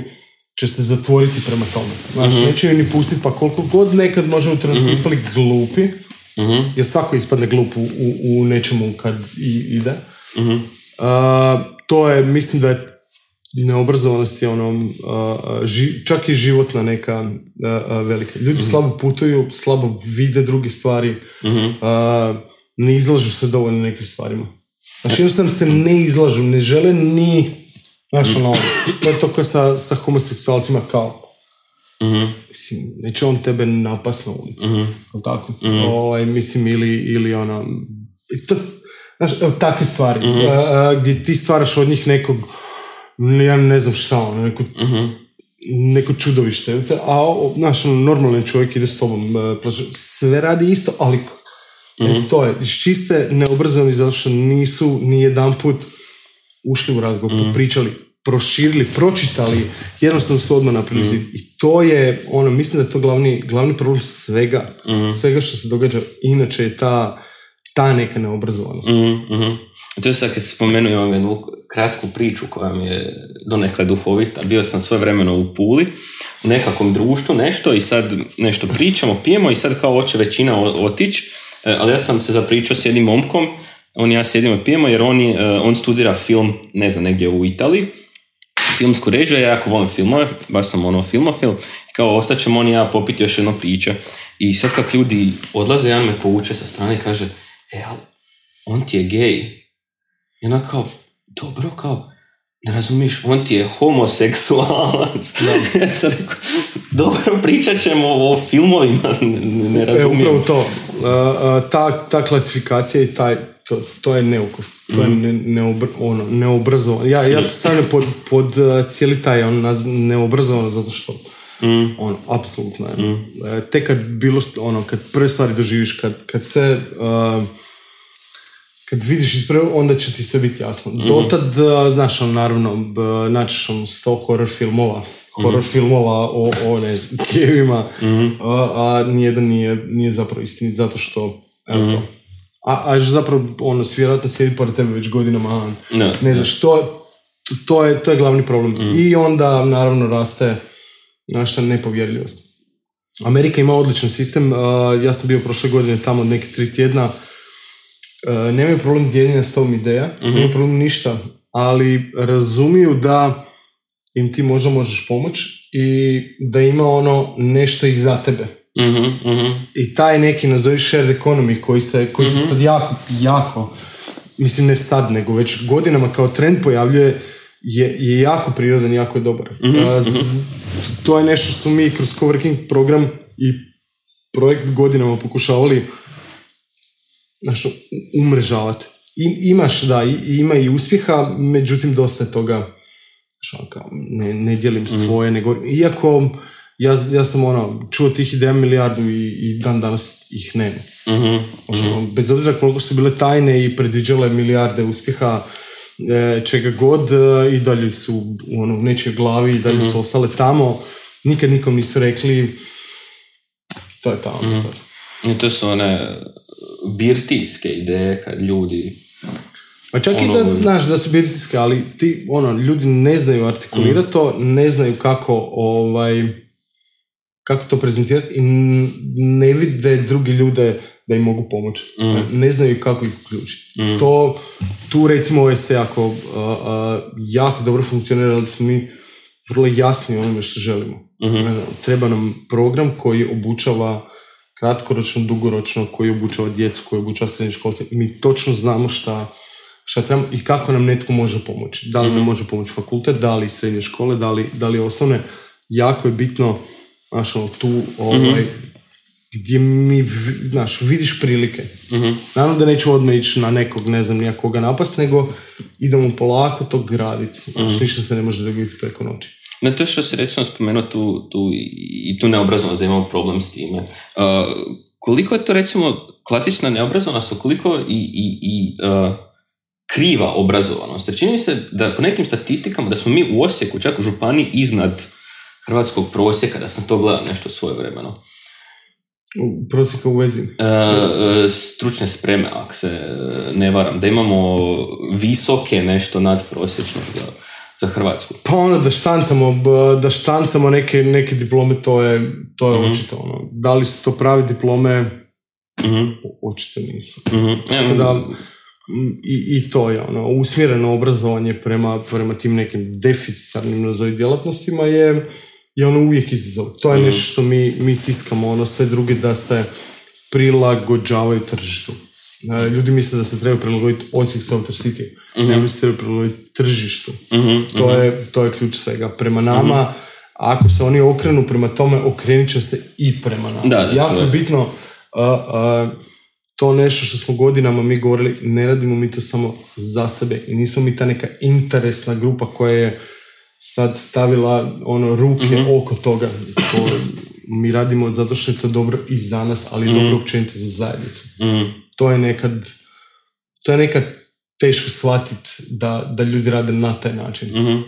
će se zatvoriti prema tome. Znaš, neće ju ni pustiti, pa koliko god nekad može u trenutku ispali glupi, jer tako ispadne glup u, u, u nečemu kad i, ide. A, to je, mislim da je neobrazovanost je ono, a, ži- čak i životna neka a, velika. Ljudi slabo putuju, slabo vide druge stvari, ne izlažu se dovoljno nekim stvarima. Znači jednostavno se ne izlažu, ne žele ni, znaš ono, to je to kao sa, sa homoseksualcima kao, Mislim, neće on tebe napast na ulici. Mm-hmm. tako? Ovaj, mislim, ili, ili ono... i To, znaš, evo, takve stvari. A, a, gdje ti stvaraš od njih nekog, ja ne znam šta, ono, neko, neko čudovište. A, o, znaš, ono, normalan čovjek ide s tobom. e, Sve radi isto, ali e, to je, čiste neobrazovani zato što nisu ni jedan put ušli u razgovor, popričali, proširili, pročitali, jednostavno su odmah napravili zid. I to je, ono, mislim da je to glavni, glavni problem svega, svega što se događa. Inače je ta, ta neka neobrazovanost. Mhm, mhm. To je sad kad spomenuo imam jednu kratku priču koja mi je donekle duhovita. Bio sam svoje vremeno u Puli, u nekakvom društvu, nešto i sad nešto pričamo, pijemo i sad kao hoće većina otići, e, ali ja sam se zapričao s jednim momkom, on i ja sjedimo i pijemo jer on, je, e, on studira film, ne znam, negdje u Italiji, filmsku režiju, ja jako volim filmove, baš sam ono filmofil, kao ostaćemo on i ja popiti još jedno priče. I sad kak ljudi odlaze, jedan me povuče sa strane i kaže, e, ali on ti je gej. I ona kao, dobro, kao, ne razumiješ, on ti je homoseksualac. ja sam rekao, dobro, pričat ćemo o filmovima, ne, ne E, razumijem. upravo to. Ta, ta klasifikacija i taj, to, to je neukost. To je ne, neobr, ono, neobrazovan. Ja, ja to stavljam pod, pod a, cijeli taj on, naz, neobrazovan zato što ono, apsolutno je. E, tek kad bilo, što- ono, kad prve stvari doživiš, kad, kad se a, kad vidiš ispred, onda će ti sve biti jasno. Dotad, a, znaš, ono, naravno, naćiš ono sto horror filmova, horror filmova o, o ne znam, gejevima, a, a nijedan nije, nije zapravo istinit, zato što, evo to. A, a zapravo, ono, svi vjerojatno sjedi pored tebe već godinama, a Da, ne znaš, to, to, to je, to je glavni problem. I onda, naravno, raste naša nepovjerljivost. Amerika ima odličan sistem, a, ja sam bio prošle godine tamo neke tri tjedna, Uh, nemaju problem dijeljenja s tom ideja, nemaju problem ništa, ali razumiju da im ti možda možeš pomoć i da ima ono nešto i za tebe. Mhm. I taj neki, nazovi shared economy koji se, koji se sad jako, jako, mislim ne sad, nego već godinama kao trend pojavljuje, je, je jako prirodan, jako je dobar. A, z- to je nešto što mi kroz coworking program i projekt godinama pokušavali znaš, umrežavati. I, imaš, da, i, ima i uspjeha, međutim dosta je toga znaš, ono kao, ne, ne dijelim svoje, nego, iako ja, ja sam ono, čuo tih ideja milijardu i, i dan danas ih nema. Mhm. Ono, bez obzira koliko su bile tajne i predviđale milijarde uspjeha, e, čega god, e, i dalje su ono, u nečijoj glavi i dalje su ostale tamo. Nikad nikom nisu rekli to je tamo. sad. I to su one birtijske ideje kad ljudi... Pa čak i Ono- da, znaš, da su birtijske, ali ti, ono, ljudi ne znaju artikulirati to, ne znaju kako, ovaj, kako to prezentirati i ne vide drugi ljude da im mogu pomoći. Ne znaju kako ih uključiti. To, tu recimo ovo se jako, a, a, jako dobro funkcionira, ali smo mi vrlo jasni onome što želimo. Znam, Treba nam program koji obučava kratkoročno, dugoročno, koji obučava djecu, koji obučava srednje školce. I mi točno znamo šta, šta trebamo i kako nam netko može pomoći. Da li nam može pomoći fakultet, da li srednje škole, da li, da li osnovne. Jako je bitno, znaš, ono, tu, ovaj, gdje mi, znaš, vidiš prilike. Naravno da neću odmah ići na nekog, ne znam, nijakoga napast, nego idemo polako to graditi. Znaš, ništa se ne može dobiti preko noći. Ne, to što si recimo spomenuo tu, tu, i tu neobrazovanost, da imamo problem s time. Uh, koliko je to recimo klasična neobrazovanost, koliko i, i, i uh, kriva obrazovanost? Čini mi se da po nekim statistikama da smo mi u Osijeku, čak u županiji, iznad hrvatskog prosjeka, da sam to gledao nešto svoje vremeno. Prosjeka u vezi. stručne spreme, ako se ne varam, da imamo visoke nešto nadprosječno za, za Hrvatsku. Pa ono da štancamo, da štancamo neke, neke diplome, to je, to je očito. Ono. Da li su to prave diplome? Mhm, O- Očito nisu. mhm. Tako da, i, i to je ono, usmjereno obrazovanje prema, prema tim nekim deficitarnim djelatnostima je, je ono uvijek izazov. To je nešto što mi, mi tiskamo, ono sve druge da se prilagođavaju tržištu. E, Ljudi misle da se treba prilagoditi Osijek Software City, ne misle se treba prilagoditi tržištu. Mhm, To, je, to je ključ svega. Prema nama, ako se oni okrenu prema tome, okrenut će se i prema nama. Da, da, jako je bitno a, a, to nešto što smo godinama mi govorili, ne radimo mi to samo za sebe i nismo mi ta neka interesna grupa koja je sad stavila ono ruke oko toga. To mi radimo zato što je to dobro i za nas, ali i dobro općenito za zajednicu. mhm. To je nekad to je nekad teško shvatiti da, da ljudi rade na taj način. Mhm.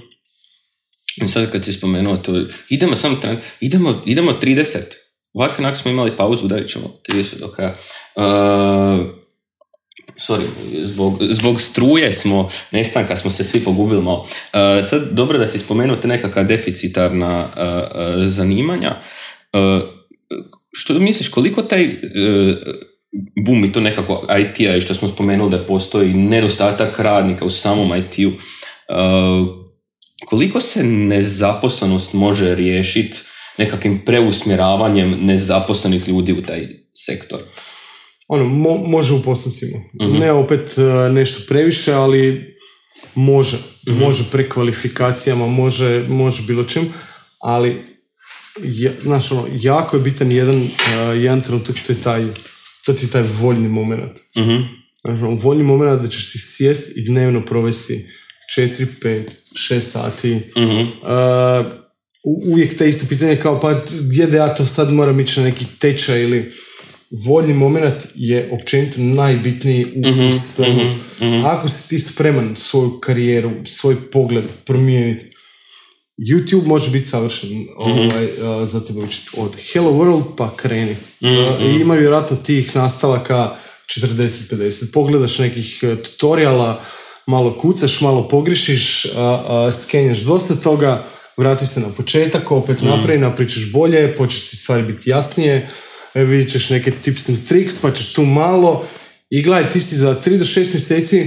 I sad kad si spomenuo to, idemo samo, tren- idemo, idemo 30. Ovako onak smo imali pauzu, udarit ćemo 30 do kraja. Uh, sorry, zbog, zbog struje smo, nestanka smo se svi pogubili malo. Uh, sad, dobro da si spomenuo te nekakva deficitarna uh, zanimanja. Što misliš, koliko taj boom i to nekako IT-a i što smo spomenuli da postoji nedostatak radnika u samom IT-u, koliko se nezaposlenost može riješiti nekakvim preusmjeravanjem nezaposlenih ljudi u taj sektor? Ono, mo- može u postupcima. Ne opet e, nešto previše, ali može. Može prekvalifikacijama, može, može bilo čim, ali ja, znaš, ono, jako je bitan jedan, e, jedan trenutak, to je taj, to ti je taj voljni moment. Mhm. Znaš, ono, voljni moment da ćeš ti sjest i dnevno provesti 4, 5, 6 sati. Mhm. E, u- uvijek te isto pitanje kao pa gdje da ja to sad moram ići na neki tečaj ili voljni moment je općenito najbitniji u, Mhm, u scenu. Ako si ti spreman svoju karijeru, svoj pogled promijeniti, YouTube može biti savršen ovaj, uh, za tebe učiti. Od Hello World pa kreni. Uh, I ima vjerojatno tih nastavaka 40-50. Pogledaš nekih uh, tutoriala, malo kucaš, malo pogrišiš, uh, uh, skenjaš dosta toga, vrati se na početak, opet napravi, napričaš bolje, počeš ti stvari biti jasnije, e, vidjet ćeš neke tips and tricks, pa ćeš tu malo i gledaj, ti si za 3 do 6 mjeseci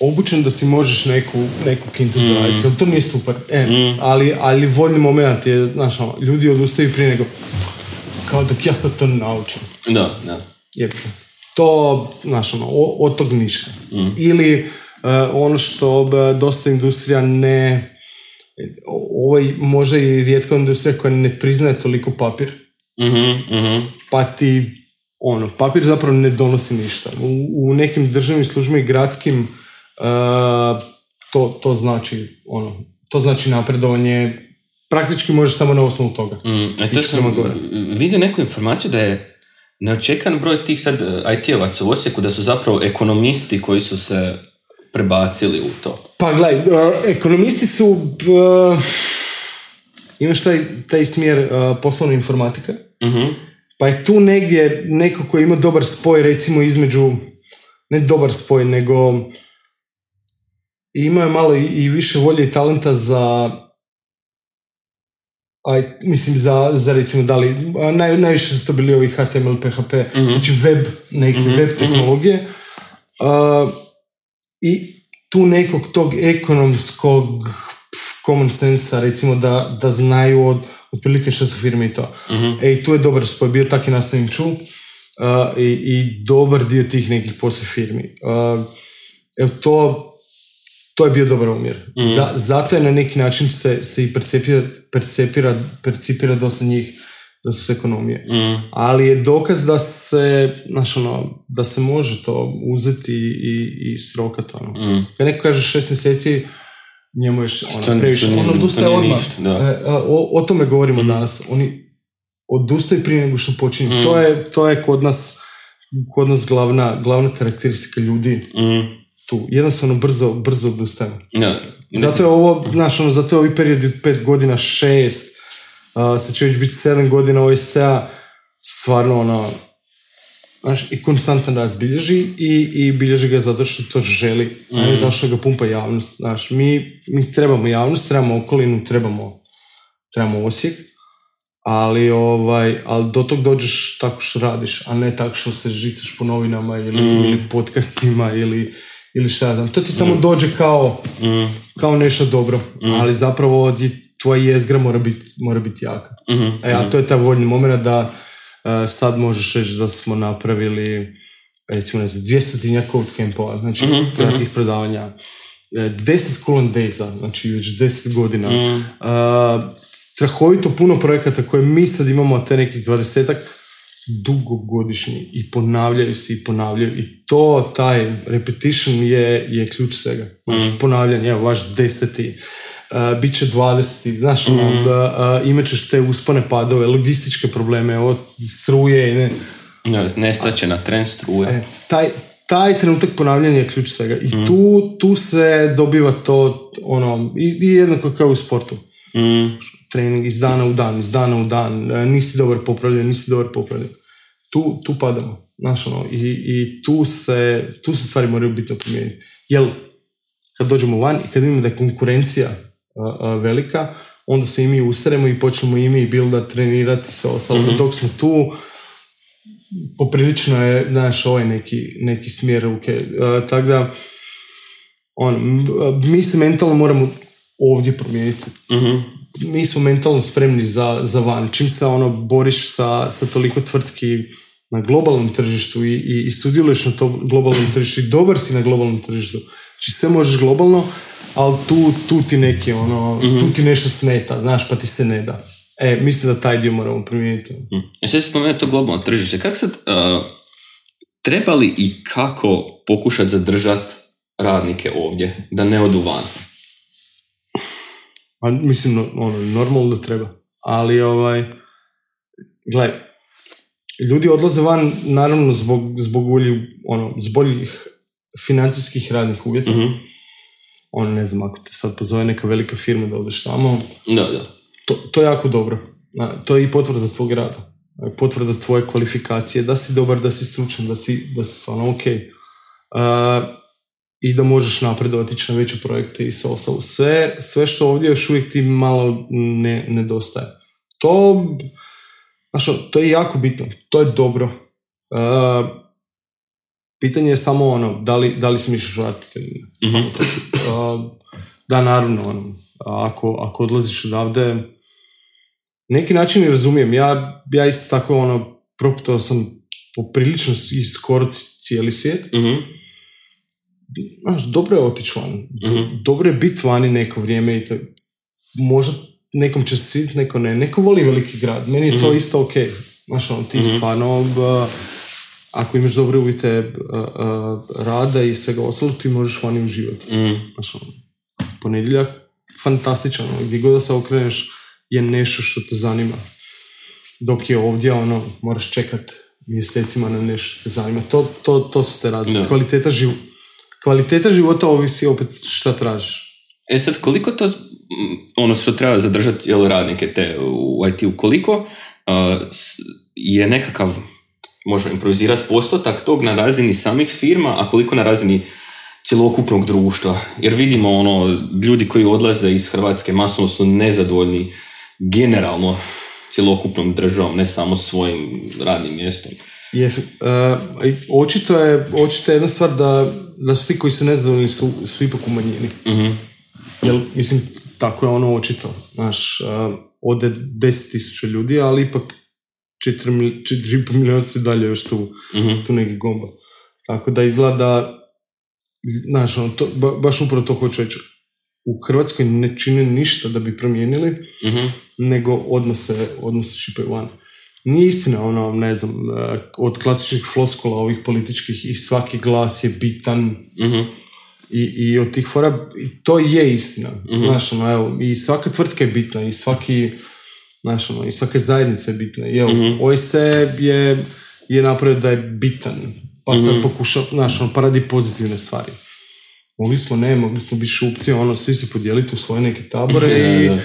obučen da si možeš neku, neku kintu zaraditi, jel to nije super? E, ali, ali voljni moment je, znaš, ono, ljudi odustaju prije nego, kao dok ja sad to naučim. Da, da. Jer to, znaš, ono, od tog ništa. Ili uh, ono što e, dosta industrija ne ovo je možda i rijetka industrija koja ne priznaje toliko papir Mhm, mhm. pa ti ono, papir zapravo ne donosi ništa. U, u nekim državnim službama i gradskim uh, to, to znači ono, to znači napredovanje praktički možeš samo na osnovu toga. Mm, a to Ići sam gore. vidio neku informaciju da je neočekan broj tih sad eh, IT-ovaca u Osijeku da su zapravo ekonomisti koji su se prebacili u to. Pa gledaj, uh, ekonomisti su uh, imaš taj, taj smjer uh, poslovna informatika Mhm, pa je tu negdje neko koji ima dobar spoj recimo između ne dobar spoj nego ima je malo i, više volje i talenta za aj, mislim za, za recimo da li, naj, najviše su to bili ovi HTML, PHP, znači web, neke web tehnologije. A, i tu nekog tog ekonomskog common sensa recimo da, da znaju od, otprilike što su firme i to. E, i tu je dobar spoj, bio tak i nastavim ču a, i, i dobar dio tih nekih poslije firmi. A, evo to, to je bio dobar umjer. Za, zato je na neki način se, se i percepira, percepira, percipira dosta njih da su s ekonomije. mm, Ali je dokaz da se, znaš, ono, da se može to uzeti i, i srokati. Ono. mm. Kad neko kaže šest mjeseci, njemu je ono, previše. On odustaje odmah. da. E, a, o, o tome govorimo danas. Oni odustaju prije nego što počinju. To, je, to je kod nas kod nas glavna, glavna karakteristika ljudi Mm. tu. Jednostavno brzo, brzo odustajemo. Da. Zato je ovo, znaš, ono, zato je ovi period od pet godina, šest, uh, sad će već biti sedam godina OSCA, stvarno, ono, znaš, i konstantan rad bilježi i, i bilježi ga zato što to želi, a ne zato što ga pumpa javnost, znaš, mi, mi trebamo javnost, trebamo okolinu, trebamo, trebamo Osijek, ali, ovaj, ali do tog dođeš tako što radiš, a ne tako što se žicaš po novinama ili, ili podcastima ili, ili šta ja znam. To ti samo dođe kao, kao nešto dobro, ali zapravo tvoja jezgra mora biti mora biti jaka. Mhm, E, a to je taj voljni moment da sad možeš reći da smo napravili recimo ne znam, 200 code campova, znači kratkih predavanja, e, 10 Cool Daysa, znači već 10 godina, E, strahovito puno projekata koje mi sad imamo, a to je nekih 20-ak, su dugogodišnji i ponavljaju se i ponavljaju. I to, taj repetition je, je ključ svega. Znači, ponavljanje, evo, vaš deseti, uh, bit će dvadeseti, znaš, ono, da, uh, imat ćeš te uspone padove, logističke probleme, od struje i ne, Da, nestaće na tren struje. E, taj, taj trenutak ponavljanja je ključ svega. I tu, tu se dobiva to, ono, i, i jednako kao u sportu. Mm. Trening iz dana u dan, iz dana u dan, e, nisi dobar popravljen, nisi dobar popravljen. Tu, tu padamo, znaš, ono, i, i tu, se, tu se stvari moraju bitno promijeniti. Jel, kad dođemo van i kad vidimo da je konkurencija velika, onda se i mi ustaremo i počnemo i mi builda, trenirati i sve ostalo. Dok smo tu, poprilično je naš ovaj neki, neki smjer ruke. Uh, tako da, on, mi se mentalno moramo ovdje promijeniti. Mhm. Mi smo mentalno spremni za, za van. Čim se ono boriš sa, sa toliko tvrtki na globalnom tržištu i, i, i sudjeluješ na tom globalnom tržištu i dobar si na globalnom tržištu. Znači sve možeš globalno, ali tu, tu ti neki ono, tu ti nešto smeta, znaš, pa ti se ne da. E, mislim da taj dio moramo promijeniti. Mm. E sad si spomenuo to globalno tržište. Kako sad, uh, treba li i kako pokušati zadržati radnike ovdje, da ne odu van? Pa mislim, no- ono, normalno da treba. Ali, ovaj, gledaj, ljudi odlaze van, naravno, zbog, zbog boljih, ono, zbog boljih financijskih radnih uvjeta. Mhm. Ono, ne znam, ako te sad pozove neka velika firma da odeš tamo, Da, da. to, to je jako dobro. Na, to je i potvrda tvog rada. Potvrda tvoje kvalifikacije, da si dobar, da si stručan, da si, da si stvarno ok. Uh, I da možeš napredovati, ići na veće projekte i sve ostalo. Sve, sve što ovdje još uvijek ti malo ne, nedostaje. To, znaš, to je jako bitno. To je dobro. Uh, pitanje je samo ono, da li, da li se misliš vratiti ili ne. Uh, da, naravno, ono, ako, ako odlaziš odavde, neki način i razumijem. Ja, ja isto tako ono, proputao sam poprilično i skoro cijeli svijet. Mhm. znaš, dobro je otići van. Dobro je biti vani neko vrijeme i to, možda nekom će svidjeti, neko ne. Neko voli veliki grad. Meni je to isto ok. Znaš, ono, ti stvarno, b- ako imaš dobre uvjete uh, uh, rada i svega ostalog, ti možeš vani uživati. Mm. Ono, ponedjeljak, fantastičan, ono, gdje god da se okreneš je nešto što te zanima. Dok je ovdje, ono, moraš čekat mjesecima na nešto što te zanima. To, to, to su te razlike. Da. Kvaliteta, živ... Kvaliteta života ovisi opet šta tražiš. E sad, koliko to, mm, ono što treba zadržati jel, radnike te u IT-u, koliko uh, je nekakav, možemo improvizirati postotak tog na razini samih firma, a koliko na razini cjelokupnog društva. Jer vidimo ono, ljudi koji odlaze iz Hrvatske masovno su nezadovoljni generalno cjelokupnom državom, ne samo svojim radnim mjestom. Jesu. Uh, očito, je, očito je jedna stvar da, da su ti koji su nezadovoljni su, su ipak u manjini. Mhm. Jel, mislim, tako je ono očito. Znaš, uh, ode 10.000 ljudi, ali ipak 4,5 milijuna se dalje još tu, Mhm. tu neki gomba. Tako da izgleda, znaš, ono, to, ba- baš upravo to hoću reći. U Hrvatskoj ne čine ništa da bi promijenili, Mhm. nego odmah se, odmah se šipaju van. Nije istina, ono, ne znam, eh, od klasičnih floskula ovih političkih i svaki glas je bitan Mhm. i, i od tih fora, to je istina. Znaš, ono, evo, i svaka tvrtka je bitna i svaki, znaš, ono, i svaka zajednica je bitna. I evo, OSC je, je napravio da je bitan, pa sad pokuša, znaš, ono, pa radi pozitivne stvari. Mogli smo ne, mogli smo biti šupci, ono, svi se podijeliti u svoje neke tabore i, da.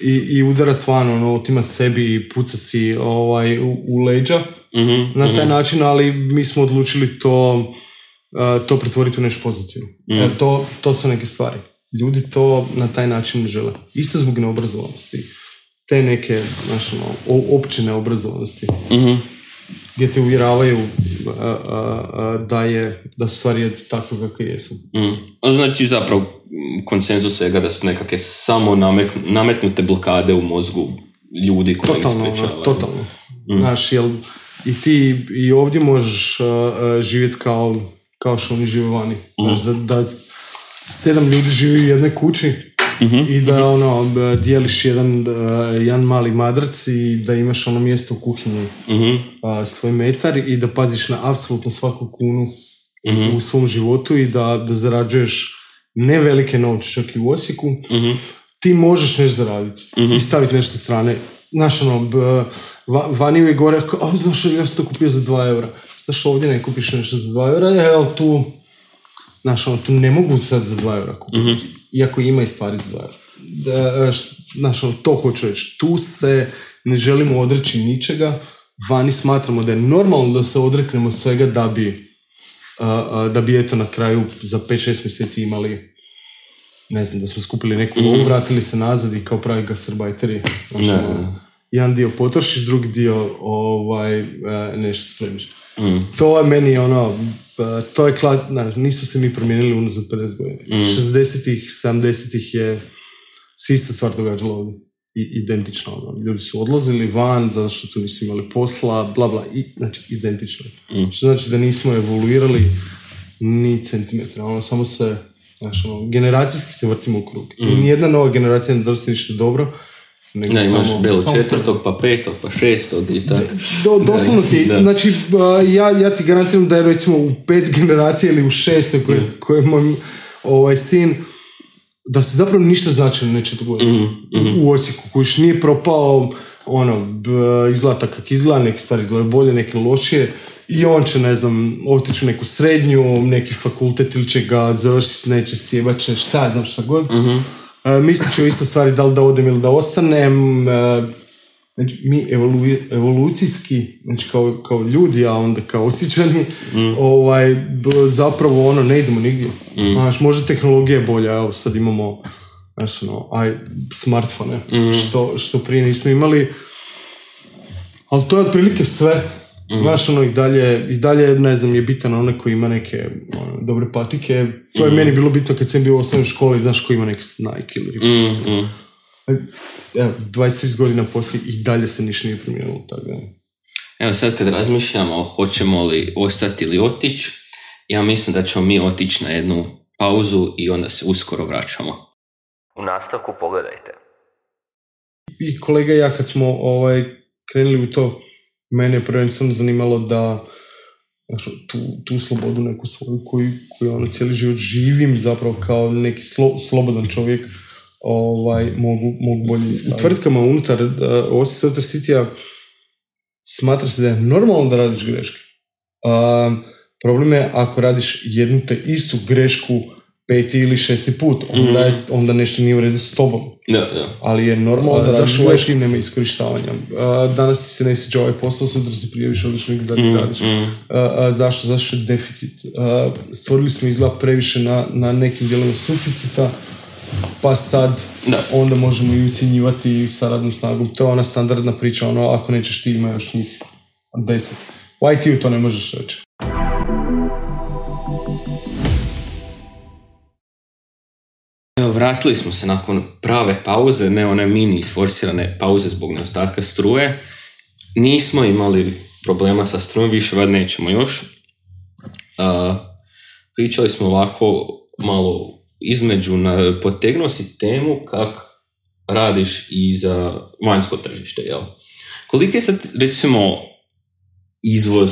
i, i udarat van, ono, otimat sebi i pucat si ovaj, u, u leđa Mhm. na taj način, ali mi smo odlučili to, uh, to pretvoriti u nešto pozitivno. Jer to, to su neke stvari. Ljudi to na taj način ne žele. Isto zbog neobrazovanosti. Te neke, znaš, ono, o- opće neobrazovanosti. Mhm. Gdje te uvjeravaju uh, uh, uh, da, je, da su stvari takve kakve jesu. Mm. A Znači zapravo mm, konsenzus svega da su nekakve samo namek- nametnute blokade u mozgu ljudi koji ih Totalno, ono, sprečavaju. totalno. Znaš, jel i ti i ovdje možeš živjeti kao, kao što oni žive vani. Znaš, da, da sedam ljudi živi u jednoj kući i da ono, dijeliš jedan, uh, jedan mali madrac i da imaš ono mjesto u kuhinji Mhm. uh, svoj metar i da paziš na apsolutno svaku kunu u svom životu i da, da zarađuješ ne velike novce, čak i u Osijeku, ti možeš nešto zaraditi i staviti nešto strane. Znaš, ono, b, va, vani uvijek gore, kao, "A, znaš, ja sam to kupio za 2 eura. Znaš, ovdje ne kupiš nešto za 2 eura, e, ali tu, znaš, ono, tu ne mogu sad za 2 eura kupiti. Iako ima i stvari za 2 eura. Da, š- znaš, ono, to hoću reći. Tu se ne želimo odreći ničega, vani smatramo da je normalno da se odreknemo svega da bi, a, a, da bi eto na kraju za 5-6 mjeseci imali ne znam, da smo skupili neku lovu, vratili se nazad i kao pravi gastarbajteri. Znaš, Ne, ono, ne. jedan dio potrošiš, drugi dio ovaj, e, nešto spremiš. To je meni ono, e, to je kla, znaš, nisu se mi promijenili unazad 50 godina. 60-ih, 70-ih je se ista stvar događala ovdje. I, identično. Ono. Ljudi su odlazili van zato što tu nisu imali posla, bla bla, i, znači identično. Što znači da nismo evoluirali ni centimetra, ono samo se, znaš, ono, generacijski se vrtimo u krug. I nijedna nova generacija ne donosi ništa dobro, nego Ne, imaš samo, bilo samo četvrtog, pa petog, pa šestog i tako. do, doslovno ti, Da. znači ja, ja ti garantiram da je recimo u pet generacija ili u šestoj koje, koje je moj ovaj, stin, da se zapravo ništa značajno neće dogoditi. Mhm, U, u Osijeku koji još nije propao, ono, b, izgleda tak kak izgleda, neke stvari izgledaju bolje, neke lošije, i on će, ne znam, otići u neku srednju, neki fakultet ili će ga završiti, neće sjebat će, šta ja znam šta god. E, mislit ću isto stvari da li da odem ili da ostanem. E, znači, mi evolu- evolucijski, znači kao, kao ljudi, a onda kao osjećani, ovaj, b- zapravo ono, ne idemo nigdje. Znaš, možda tehnologija je bolja, evo sad imamo znaš, ono, aj, smartfone, što, što prije nismo imali. Ali to je otprilike sve. Znaš, ono, i dalje, i dalje, ne znam, je bitan onaj koji ima neke ono, dobre patike. To je meni bilo bitno kad sam bio u osnovnoj školi, znaš, ko ima neke Nike ili Reebok. Mm, Evo, 23 godina poslije i dalje se ništa nije promijenilo. Tako da. Evo sad kad razmišljamo hoćemo li ostati ili otići, ja mislim da ćemo mi otići na jednu pauzu i onda se uskoro vraćamo. U nastavku pogledajte. I kolega i ja kad smo ovaj, krenuli u to, mene je prvenstveno zanimalo da znaš, tu, tu slobodu neku svoju koju, koju ono cijeli život živim zapravo kao neki slobodan čovjek ovaj, mogu, mogu bolje iskazati. Tvrtkama unutar uh, Osi Software City-a smatra se da je normalno da radiš greške. Uh, problem je ako radiš jednu te istu grešku peti ili šesti put, onda, je, onda nešto nije u redu s tobom. Da, da. Ali je normalno da radiš greške nema iskorištavanja. Uh, danas ti se ne sviđa ovaj posao, sutra se prijaviš, odliš nekog da mm, radiš. Mm. zašto? Zašto je deficit? stvorili smo izgleda previše na, na nekim dijelovima suficita, pa sad da. onda možemo i ucjenjivati sa radnom snagom. To je ona standardna priča, ono, ako nećeš ti ima još njih deset. U IT-u to ne možeš reći. Vratili smo se nakon prave pauze, ne one mini isforsirane pauze zbog nedostatka struje. Nismo imali problema sa strujom, više vad nećemo još. Uh, pričali smo ovako malo između, na, potegnuo si temu kak radiš i za vanjsko tržište, jel? Koliki je sad, recimo, izvoz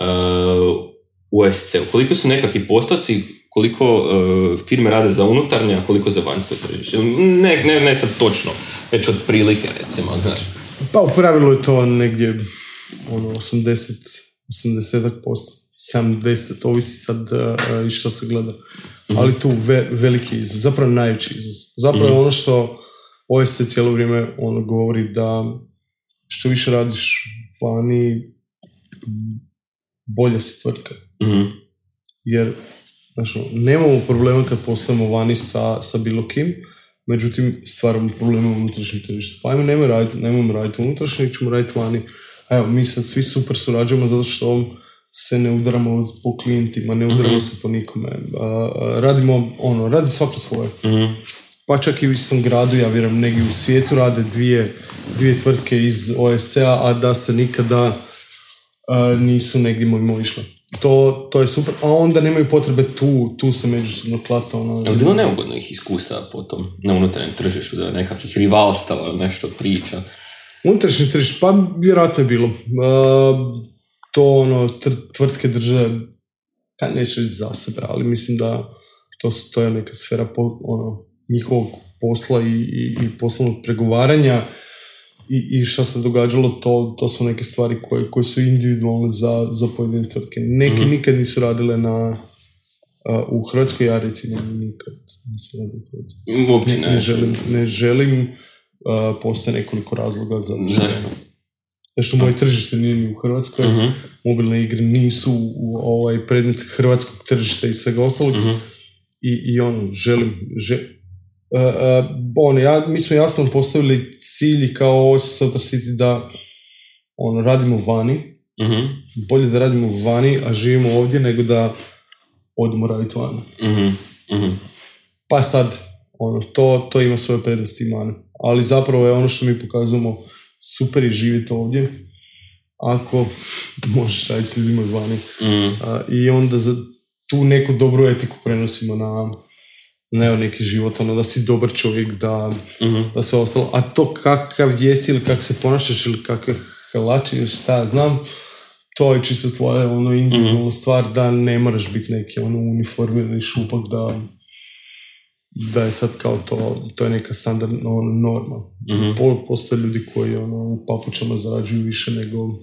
uh, u SC? Koliko su nekakvi postoci, koliko uh, firme rade za unutarnje, a koliko za vanjsko tržište? Ne, ne, ne sad točno, već od prilike, recimo, znaš. Pa u pravilu je to negdje ono, 80, 80 posto, 70, ovisi sad uh, i što se gleda. Mhm. ali tu ve, veliki izvoz, zapravo najveći izvoz. Zapravo mm ono što OST cijelo vrijeme ono govori da što više radiš vani, bolja si tvrtka. mm Jer znači, nemamo problema kad poslujemo vani sa, sa bilo kim, međutim stvaramo probleme u unutrašnjem tržištu. Pa ajmo nemoj raditi, nemojmo raditi unutrašnje, ćemo raditi vani. Evo, mi sad svi super surađujemo zato što se ne udaramo po klijentima, ne udaramo mhm. se po nikome. radimo, ono, radi svako svoje. Mhm. Pa čak i u istom gradu, ja vjerujem, negdje u svijetu rade dvije, dvije tvrtke iz OSC-a, a da ste nikada nisu negdje mimo išle. To, to je super, a onda nemaju potrebe tu, tu se međusobno klata. Ono, je bilo neugodno ih iskustva potom na unutarnjem tržištu, da je nekakvih rivalstava, nešto priča? Unutrašnje tržište, pa vjerojatno je bilo to ono, tvrtke drže, pa neću reći za sebe, ali mislim da to, to je neka sfera po, ono, njihovog posla i, i, i poslovnog pregovaranja i, i što se događalo, to, to su neke stvari koje, koje su individualne za, za pojedine tvrtke. Neki mm nikad nisu radile na, u Hrvatskoj, ja recimo nikad nisu radile Uopće ne, ne, želim, ne želim uh, postoje nekoliko razloga za Zašto? što moje tržište nije ni u Hrvatskoj, uh mobilne igre nisu u ovaj predmet hrvatskog tržišta i svega ostalog. uh I, I ono, želim, že, uh, ono, ja, mi smo jasno postavili cilj kao Oasis City da ono, radimo vani, uh bolje da radimo vani, a živimo ovdje nego da odemo raditi vani. uh Pa sad, ono, to, to ima svoje prednosti i mane. Ali zapravo je ono što mi pokazujemo super je živjeti ovdje ako možeš raditi s ljudima vani. I onda za tu neku dobru etiku prenosimo na ne neki život, ono da si dobar čovjek, da, mm da se ostalo. A to kakav jesi ili kako se ponašaš ili kakve hlači ili šta znam, to je čisto tvoja ono individualna mm stvar da ne moraš biti neki ono uniformirani šupak da da je sad kao to, to je neka standardna ono, norma. Mm-hmm. postoje ljudi koji ono, u papučama zarađuju više nego,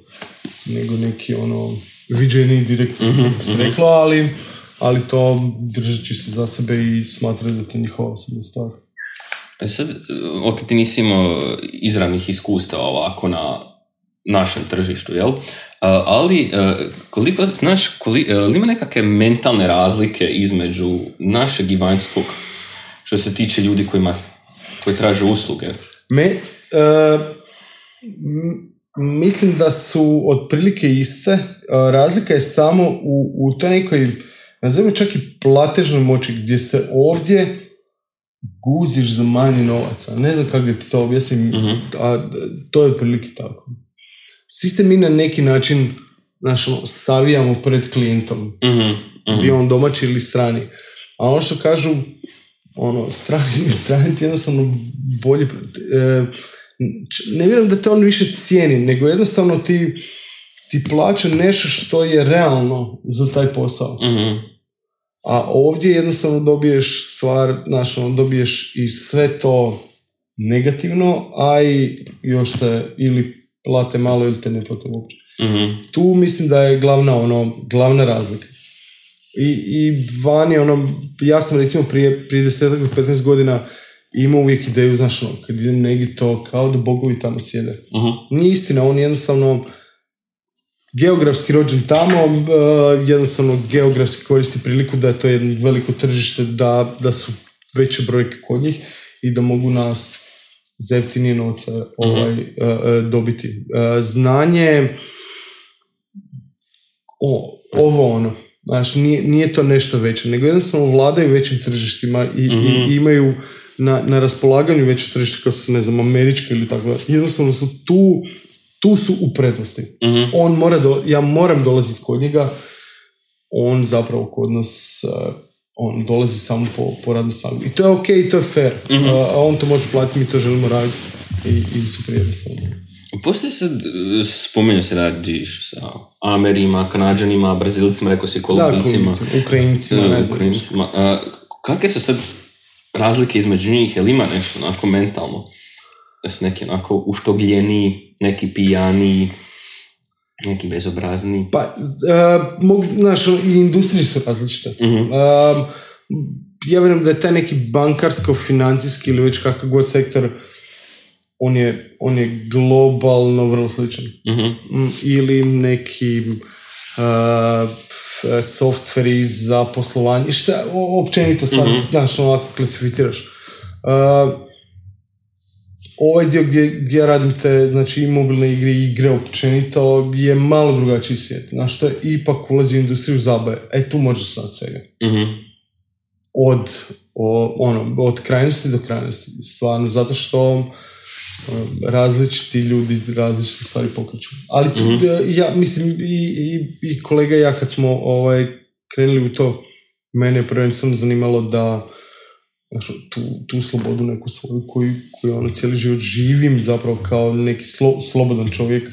nego neki ono, viđeni direktor, mm-hmm. se reklo, ali, ali to držeći se za sebe i smatraju da to je njihova osobna stvar. E sad, ok, ti nisi imao izravnih iskustava ovako na našem tržištu, jel? ali e, koliko, znaš, koliko, e, ima nekakve mentalne razlike između našeg i vanjskog što se tiče ljudi kojima, koji traže usluge? Me, uh, mislim da su otprilike iste. Razlika je samo u, u toj nekoj, nazovimo čak i platežnoj moći, gdje se ovdje guziš za manje novaca. Ne znam kako ti to objasnim, uh a to je otprilike tako. Svi ste mi na neki način znaš, ono, stavijamo pred klijentom. Mhm, mhm. Bio on domaći ili strani. A ono što kažu, ono, strani, strani ti jednostavno bolje... e, ne vjerujem da te on više cijeni, nego jednostavno ti, ti plaća nešto što je realno za taj posao. Mhm. A ovdje jednostavno dobiješ stvar, znaš, ono, dobiješ i sve to negativno, a i još te ili plate malo ili te ne plate uopće. Mhm. Tu mislim da je glavna, ono, glavna razlika. I, i van je ono, ja sam recimo prije, prije 10 do 15 godina imao uvijek ideju, znaš, ono, kad idem negdje to kao da bogovi tamo sjede. Mhm. Nije istina, on je jednostavno geografski rođen tamo, eh, jednostavno geografski koristi priliku da je to jedno veliko tržište, da, da su veće brojke kod njih i da mogu nas za jeftinije novce ovaj, eh, dobiti. Znanje, o, ovo ono, znaš, nije, nije to nešto veće, nego jednostavno vladaju većim tržištima i, i imaju na, na raspolaganju veće tržište kao su, ne znam, američke ili tako da. Jednostavno su tu, tu su u prednosti. Mhm. On mora, do, ja moram dolaziti kod njega, on zapravo kod nas, uh, on dolazi samo po, po radnu snagu. I to je ok, i to je fair. Mhm. Uh, a on to može platiti, mi to želimo raditi. I, i super jednostavno. Postoji sad, e, spominje se radiš sa Amerima, Kanadžanima, Brazilcima, rekao si Da, Kolumbijcima. Kolumbijcima, Ukrajincima, ne Da. Ukrajincima. A, kakve su sad razlike između njih? Jel ima nešto onako mentalno? Su neki onako uštogljeniji, neki pijaniji, neki bezobrazni. Pa, uh, mogu, znaš, i industrije su različite. Mhm. Um, ja vjerujem da je taj neki bankarsko-financijski ili već kakav god sektor, on je, on je globalno vrlo sličan. Mhm. Mm, Ili neki uh, softveri za poslovanje, šta, općenito sad, znaš, ono ako klasificiraš. Uh, ovaj dio gdje, gdje ja radim te, znači i mobilne igre i igre općenito je malo drugačiji svijet. Znaš, to je ipak ulazi u industriju zabave. E, tu možeš sad svega. Mhm. Od, o, ono, od krajnosti do krajnosti. Stvarno, zato što ono, različiti ljudi različite stvari pokreću. Ali tu, e, ja mislim i, i, i kolega i ja kad smo ovaj, krenuli u to, mene je prvenstveno zanimalo da znaš, tu, tu slobodu neku svoju koju, koju ono cijeli život živim zapravo kao neki slo, slobodan čovjek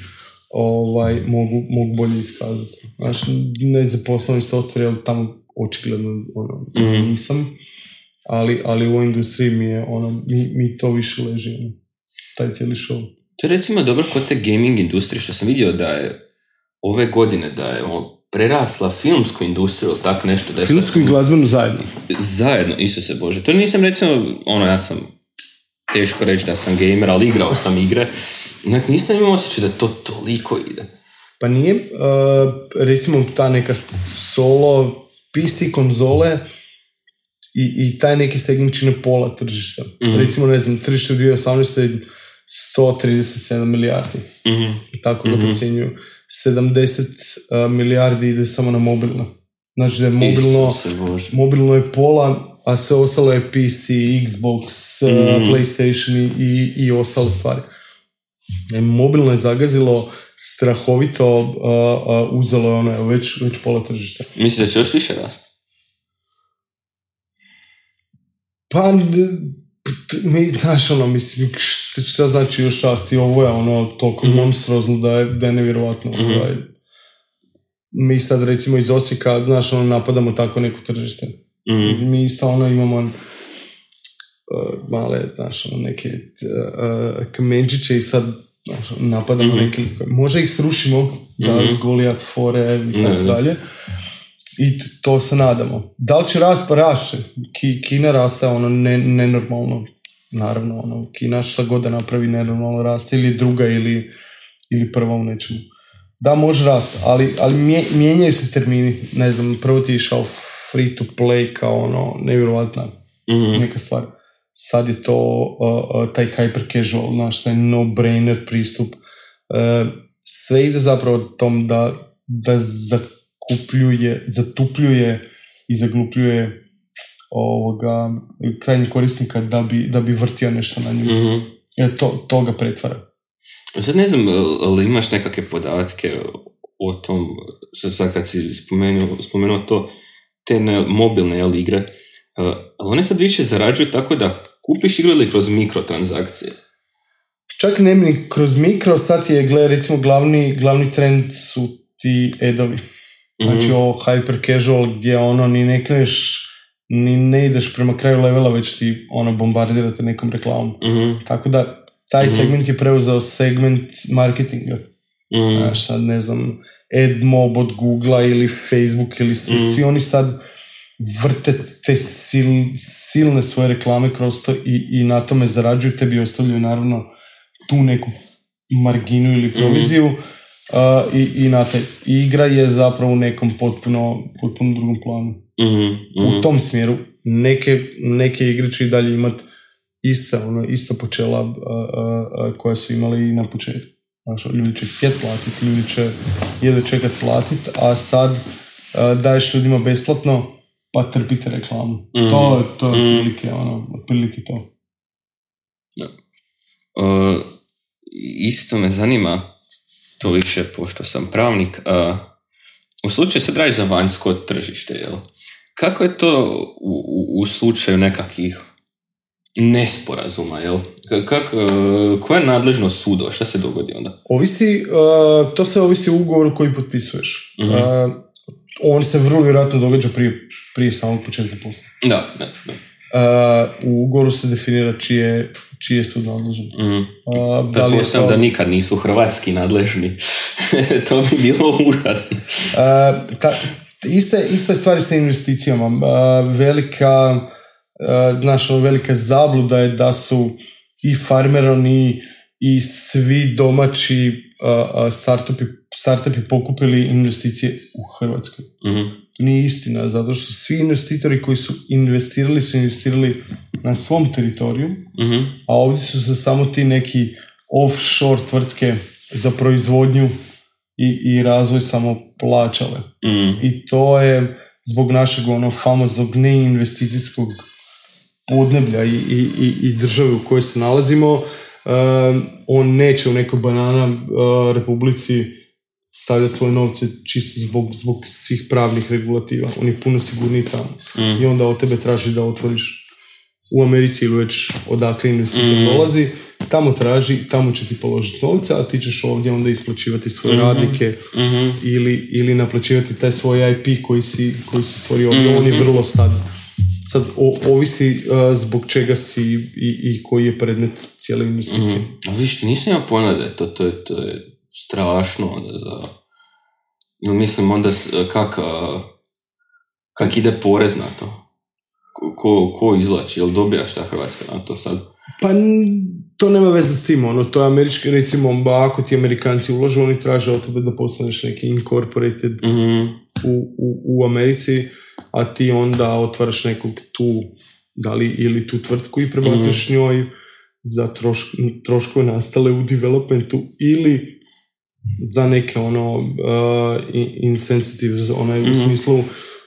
ovaj, mogu, mogu bolje iskazati. Znaš, ne za poslovni software, ali tamo očigledno ono, nisam, ali, ali u ovoj industriji mi je ono, mi, mi to više leži, ono, taj cijeli show. To je recimo dobro kod te gaming industrije, što sam vidio da je ove godine da je ono, prerasla filmsku industriju ili tak nešto. Da Filmsku i glazbenu zajedno. Zajedno, Isuse Bože. To nisam recimo, ono, ja sam teško reći da sam gamer, ali igrao sam igre. Onak, nisam imao osjećaj da to toliko ide. Pa nije, uh, recimo ta neka solo PC konzole i, i taj neki segment čine pola tržišta. Recimo, ne znam, tržište u 2018. je 137 milijardi. Mhm. Tako ga procjenjuju. 70 uh, milijardi ide samo na mobilno. Znači da je mobilno, mobilno je pola, a sve ostalo je PC, Xbox, uh, PlayStation i, i ostale stvari. E, mobilno je zagazilo strahovito, uh, uh, uzelo je ono, već, već pola tržišta. Misliš da će još više rasti? Pa, mi, znaš, ono, mislim, šta, šta znači još rasti, ovo je ono, toliko monstruozno da je, da je nevjerovatno. ovaj. Mi sad, recimo, iz Osijeka, znaš, ono, napadamo tako neko tržište. Mhm. Mi isto, ono, imamo uh, male, znaš, ono, neke uh, kamenčiće i sad, znaš, ono, napadamo neke, možda ih srušimo, da Goliat fore i tako dalje. I to se nadamo. Da li će rast pa rašće? Ki, Kina raste ono ne, nenormalno. Naravno, ono, Kina šta god da napravi nenormalno raste ili druga ili, ili prva u nečemu. Da, može rast, ali, ali mije- mijenjaju se termini. Ne znam, prvo ti je išao free to play kao ono, nevjerojatna Mhm. neka stvar. Sad je to uh, uh, taj hyper casual, znaš, taj no-brainer pristup. Uh, sve ide zapravo tom da, da zakupljuje, zatupljuje i zaglupljuje ovoga krajnjeg korisnika da bi, da bi vrtio nešto na njemu. Mhm. Jer to, to ga pretvara. Sad ne znam, ali imaš nekakve podatke o tom, sad, sad kad si spomenuo, spomenuo to, te ne, mobilne jel, igre, ali one sad više zarađuju tako da kupiš igru ili kroz mikrotransakcije. Čak ne mi kroz mikro stati je, gle, recimo, glavni, glavni trend su ti edovi. Znači, Mhm. ovo hyper casual gdje ono ni ne kreneš, ni ne ideš prema kraju levela, već ti ono bombardirate nekom reklamom. Mhm, Tako da, taj Mhm. segment je preuzeo segment marketinga. mhm, Znaš, sad ne znam, AdMob od Google ili Facebook ili svi, Mhm. svi oni sad vrte te sil, silne svoje reklame kroz to i, i na tome zarađuju, tebi ostavljaju naravno tu neku marginu ili proviziju a, i, i na taj igra je zapravo u nekom potpuno, potpuno drugom planu. mhm, mhm. U tom smjeru neke, neke igre će i dalje imati ista, ono, ista počela a, a, koja su imali i na početku. Znaš, ljudi će htjet platit, ljudi će jedva čekat platit, a sad daješ ljudima besplatno, pa trpite reklamu. Mhm. To, to je Mhm. otprilike, ono, otprilike to. Uh, isto me zanima, to više pošto sam pravnik, uh, u slučaju se radiš za vanjsko tržište, jel? Kako je to u, u, u slučaju nekakvih nesporazuma, jel? Ka- Kak, uh, koja je nadležnost sudova? Šta se dogodi onda? Ovisi, a, to sve ovisi o ugovoru koji potpisuješ. Mhm. A, on se vrlo vjerojatno događa prije, prije samog početka posla. Da, da, da. U ugovoru se definira čije, čije su nadležan. Mm. A, da li to- da nikad nisu hrvatski nadležni. to bi bilo užasno. A, ta, iste, iste stvari sa investicijama. Velika, a, znaš, ono, velika zabluda je da su i farmeroni i svi domaći startupi, startupi pokupili investicije u Hrvatskoj. Mhm. Nije istina, zato što svi investitori koji su investirali su investirali na svom teritoriju, Mhm. a ovdje su se samo ti neki offshore tvrtke za proizvodnju i, i razvoj samo plaćale. Mhm. I to je zbog našeg ono famoznog neinvesticijskog podneblja i, i, i, i države u kojoj se nalazimo, um, on neće u nekoj banana uh, republici stavljati svoje novce čisto zbog, zbog svih pravnih regulativa. On je puno sigurniji tamo. Mm. I onda od tebe traži da otvoriš u Americi ili već odakle investitor Mm. dolazi, tamo traži, tamo će ti položiti novce, a ti ćeš ovdje onda isplaćivati svoje radnike Mhm. ili, ili naplaćivati taj svoj IP koji si, koji si stvorio ovdje. Mhm. On je vrlo sad, sad o, ovisi uh, zbog čega si i, i koji je predmet cijele investicije. Mm. A viš, nisam ja da je to, to, je, to je strašno onda za... No, mislim onda kak, kak ide porez na to? Ko, ko, izlači? Jel dobija šta Hrvatska na to sad? Pa to nema veze s tim, ono, to je američki, recimo, ba, ako ti Amerikanci ulažu, oni traže od tebe da postaneš neki incorporated Mhm. u, u, u Americi, a ti onda otvaraš nekog tu, da li ili tu tvrtku i prebacuješ njoj za trošk, troškove nastale u developmentu ili za neke ono uh, in- incentives, onaj u smislu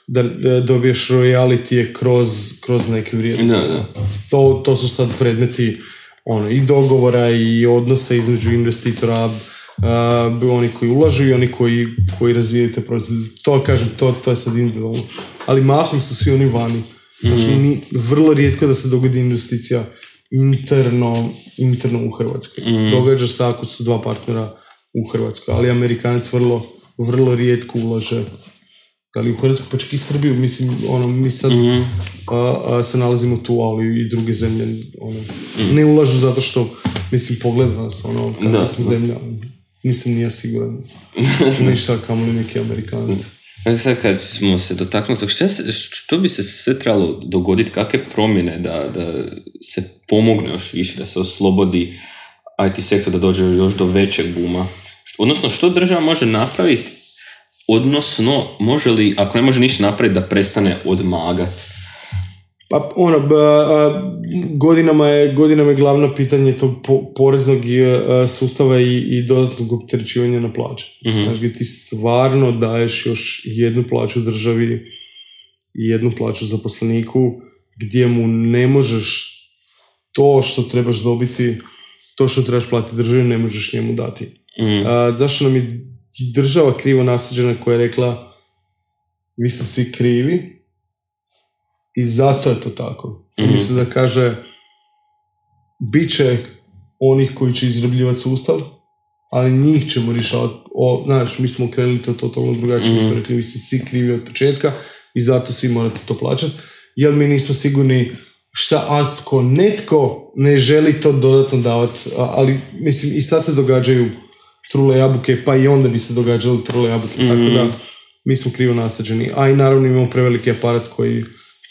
da, dobiješ royalty kroz, kroz neke vrijednosti. Da, da. To, to su sad predmeti ono, i dogovora i odnosa između investitora, uh, oni koji ulažu i oni koji, koji razvijaju te proizvode. To kažem, to, to je sad individualno. Ali mahom su svi oni vani. Znači, ni, vrlo rijetko da se dogodi investicija interno, interno u Hrvatskoj. Događa se ako su dva partnera u Hrvatskoj, ali Amerikanac vrlo, vrlo rijetko ulaže. Ali u Hrvatskoj, pa čak i Srbiju, mislim, ono, mi sad a, a, se nalazimo tu, ali i druge zemlje, ono, ne ulažu zato što, mislim, pogleda nas, ono, kakva Da, smo da. zemlja, nisam nije siguran, ništa kamoli neki Amerikanci. Evo sad kad smo se dotaknuli tog, se, što bi se sve trebalo dogoditi, kakve promjene da, da se pomogne još više, da se oslobodi IT sektor, da dođe još do većeg buma? Odnosno, što država može napraviti, odnosno, može li, ako ne može ništa napraviti, da prestane odmagati? Pa ono, b- a, godinama je, godinama je glavno pitanje tog po- poreznog a, sustava i, i dodatnog opterećivanja na plaće. Mhm. Znaš, gdje ti stvarno daješ još jednu plaću državi i jednu plaću zaposleniku, gdje mu ne možeš to što trebaš dobiti, to što trebaš platiti državi, ne možeš njemu dati. Mm. A, zašto nam je država krivo nasađena koja je rekla vi ste svi krivi i zato je to tako. Mhm. Mislim da kaže bit će onih koji će izrabljivati sustav, ali njih ćemo rješavati. O, znaš, mi smo krenuli to totalno drugačije, mi smo rekli vi ste svi krivi od početka i zato svi morate to plaćati, jer mi nismo sigurni šta ako netko ne želi to dodatno davati, ali mislim i sad se događaju trule jabuke, pa i onda bi se događale trule jabuke, tako da mi smo krivo nasađeni, a i naravno imamo preveliki aparat koji,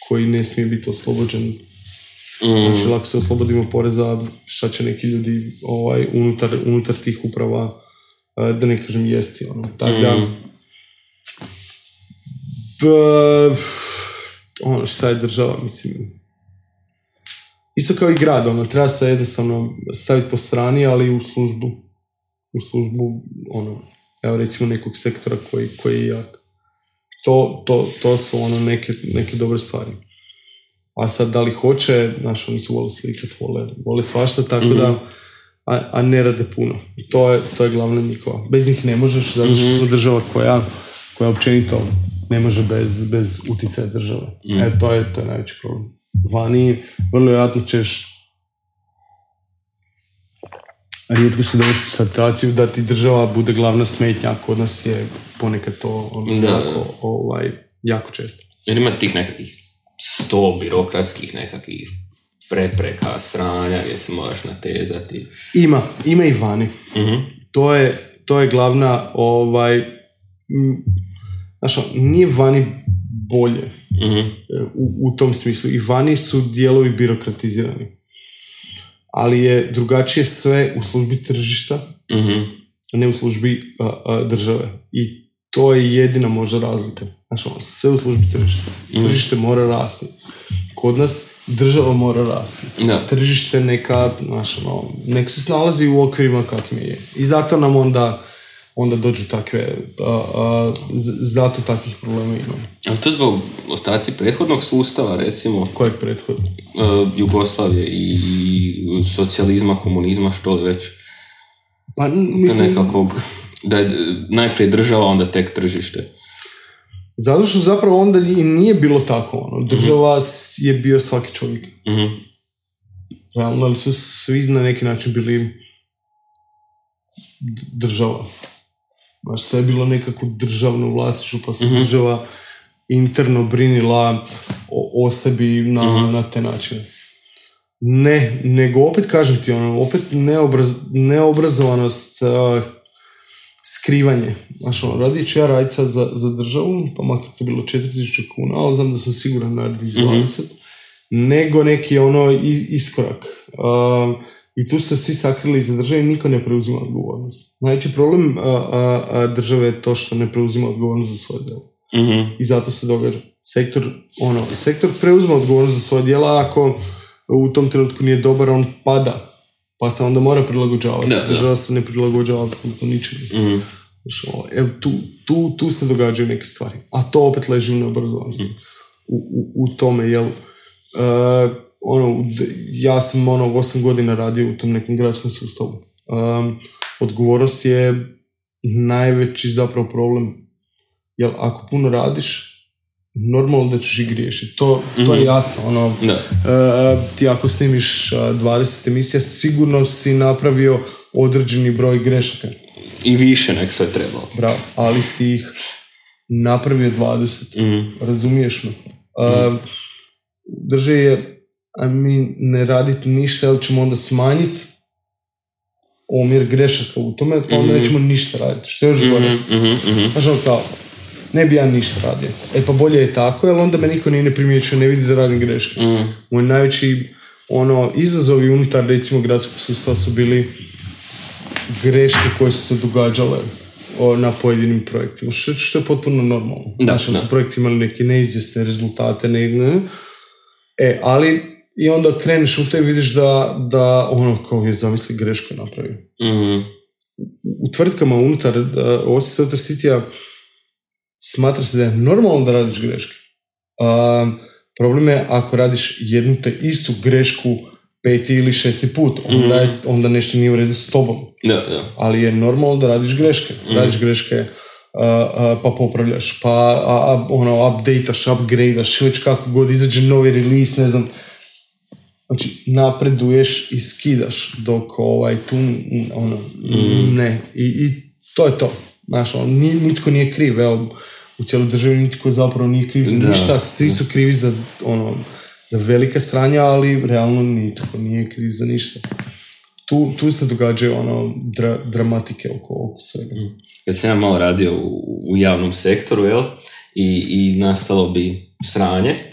koji ne smije biti oslobođen. Znači, lako se oslobodimo poreza, šta će neki ljudi ovaj, unutar, unutar tih uprava, eh, da ne kažem jesti, ono. Tako da, b- ono, šta je država, mislim, isto kao i grad, ono, treba se jednostavno staviti po strani, ali u službu, u službu, ono, evo recimo nekog sektora koji, koji je jak. To, to, to su ono neke, neke dobre stvari. A sad da li hoće, znaš, oni su vole slikat, vole, vole svašta, tako da, a, a ne rade puno. To je, to je glavna njihova. Bez njih ne možeš, zato što smo država koja, koja općenito ne može bez, bez utjecaja države. E, to je, to je najveći problem. Vani, vrlo vjerojatno ćeš rijetko se doći u situaciju da ti država bude glavna smetnja, kod nas je ponekad to ono, Da. jako, ovaj, jako često. Jer ima tih nekakvih sto birokratskih nekakvih prepreka, sranja gdje se moraš natezati. Ima, ima i vani. Mhm. To je, to je glavna, ovaj, m, znaš, ono, nije vani bolje Mhm. e, u, u tom smislu. I vani su dijelovi birokratizirani. Ali je drugačije sve u službi tržišta, Mhm. a ne u službi a, a, države. I to je jedina možda razlika. Znači, ono, sve u službi tržišta. Tržište mora rasti. Kod nas država mora rasti. Da. Tržište neka, znaš, ono, nek se snalazi u okvirima kakvim je. I zato nam onda onda dođu takve, a, a, zato takvih problema imamo. Ali to zbog ostaci prethodnog sustava, recimo, Kojeg prethodno? uh, Jugoslavije i socijalizma, komunizma, što li već. Pa, mislim, nekakvog, da je najprije država, onda tek tržište. zato što zapravo onda i nije bilo tako. Ono. Država s- je bio svaki čovjek. Mhm. Realno, ali su svi na neki način bili država. Baš sve je bilo nekako državno vlasništvo, pa se država interno brinila o, o sebi na, na te načine. Ne, nego opet kažem ti, ono, opet neobraz, neobrazovanost, uh, skrivanje. Znaš, ono, radit ću ja radit sad za, za državu, pa makar to bilo 4000 kuna, ali znam da sam siguran na 20, nego neki ono iskorak. Um, I tu se svi sakrili za države i niko ne preuzima odgovornost. Najveći problem a, a, a, države je to što ne preuzima odgovornost za svoje djelo. Mhm. I zato se događa. Sektor, ono, sektor preuzima odgovornost za svoje djela, ako u tom trenutku nije dobar, on pada. Pa se onda mora prilagođavati. Da, da. Država se ne prilagođava apsolutno ničemu. Mhm. Ono, evo, tu, tu, tu se događaju neke stvari. A to opet leži u neobrazovanosti. U, u, u tome, jel... Uh, ono, ja sam ono, osam godina radio u tom nekom gradskom sustavu. Um, odgovornost je najveći zapravo problem. Jel, ako puno radiš, normalno da ćeš i griješiti. To, to je jasno. Ono, Da. E, ti ako snimiš e, 20 emisija, sigurno si napravio određeni broj grešaka. I više nek što je trebalo. Bravo. Ali si ih napravio 20. Mhm. Razumiješ me? E, drže je, a mi ne raditi ništa, jer ćemo onda smanjiti omjer grešaka u tome, pa onda nećemo ništa raditi. Što je još gore? Mhm. Znaš ono kao, ne bi ja ništa radio. E pa bolje je tako, jer onda me niko nije ne primjećuje, ne vidi da radim greške. Moj najveći ono, izazovi unutar recimo gradskog sustava su bili greške koje su se događale o, na pojedinim projektima, što, što je potpuno normalno. Da, Znaš, jer da. su projekti imali neke neizvjesne rezultate, ne, ne. E, ali i onda kreneš u to i vidiš da, da ono kao je zamisli grešku napravio Mhm. u tvrtkama unutar uh, Osi Software City-a smatra se da je normalno da radiš greške. Um, problem je ako radiš jednu te istu grešku peti ili šesti put, onda, je, onda nešto nije u redu s tobom. Da, da. Ali je normalno da radiš greške. Radiš greške, uh, uh, pa popravljaš, pa a, a, ono, updateaš, upgradeaš, već kako god izađe novi release, ne znam. Znači, napreduješ i skidaš, dok ovaj, tu, ono, ne. I, I to je to. Znaš, ono, ni- nitko nije kriv, evo, u cijeloj državi nitko zapravo nije kriv za ništa, svi su krivi za, ono, za velike stranja, ali realno nitko nije kriv za ništa. Tu, tu se događaju ono dra, dramatike oko, oko svega. kad sam ja malo radio u, u javnom sektoru, jel, i, i nastalo bi sranje,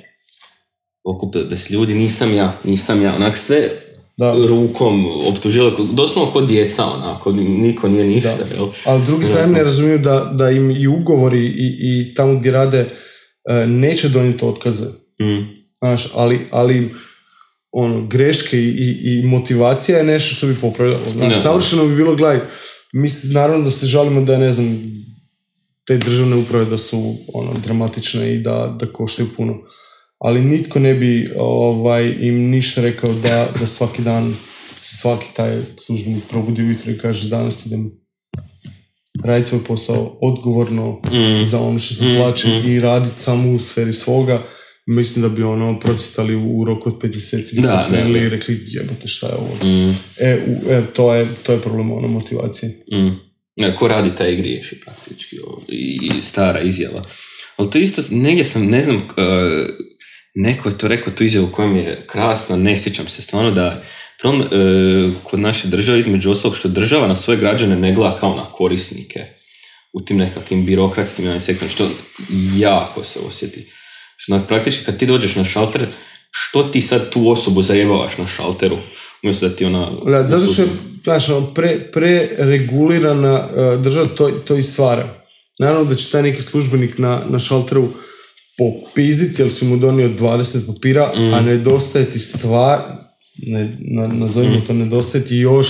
bi se ljudi, nisam ja, nisam ja, onak sve Da. rukom optužili, doslovno kod djeca, onako, niko nije ništa, jel. Ali drugi strane ne razumiju da, da im i ugovori i, i tamo gdje rade e, neće donijeti otkaze. Mm, Znaš, ali, ali ono, greške i, i, motivacija je nešto što bi popravljalo. Znaš, Da. savršeno bi bilo, gledaj, mi naravno da se žalimo da, ne znam, te državne uprave da su ono, dramatične i da, da koštaju puno. Ali nitko ne bi ovaj, im ništa rekao da, da svaki dan svaki taj službenik probudi ujutro i kaže danas idem raditi svoj posao odgovorno za ono što se plaća i raditi samo u sferi svoga. Mislim da bi ono procitali u roku od pet mjeseci bi Da, da. i rekli jebote šta je ovo. mm, E, u, e, to, je, to je problem ono motivacije. mm. Ko radi taj griješi praktički, ovo, i, i stara izjava. Ali to isto, negdje sam, ne znam, uh, neko je to rekao tu izjavu koja mi je krasna, ne sjećam se stvarno da problem uh, kod naše države između ostalog što država na svoje građane ne gleda kao na korisnike u tim nekakvim birokratskim sektorima, što jako se osjeti. Što praktički kad ti dođeš na šalter, što ti sad tu osobu zajebavaš na šalteru? Umjesto da ti ona... Da, zato što je znaš, ono, pre, preregulirana e, država to, to i stvara. Naravno da će taj neki službenik na, na šalteru popizditi jer si mu donio 20 papira, a nedostaje ti stvar, ne, na, nazovimo to, nedostaje ti još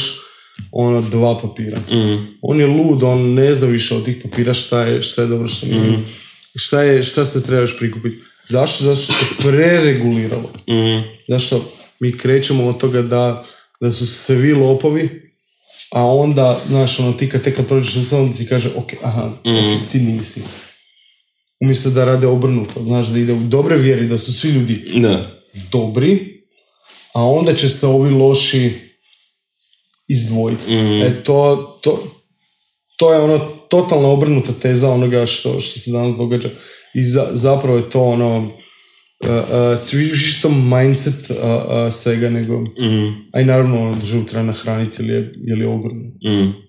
ono dva papira. Mm, On je lud, on ne zna više od tih papira šta je, šta je dobro, šta nije. Šta, je, šta se treba još prikupiti. Zašto? Zato što se prereguliralo. mm, Zašto mi krećemo od toga da, da su svi lopovi, a onda, znaš, ono, ti kad tek kad prođeš onda ti kaže, ok, aha, ok, ti nisi. Umjesto da rade obrnuto, znaš, da ide u dobre vjeri, da su svi ljudi da. dobri, a onda će se ovi loši izdvojiti. E, to, to, to je ono totalno obrnuta teza onoga što, što se danas događa. I za, zapravo je to ono uh, uh, mindset uh, uh, svega nego Mm, a i naravno ono, državu treba nahraniti jer je, jer je ogromno. mm.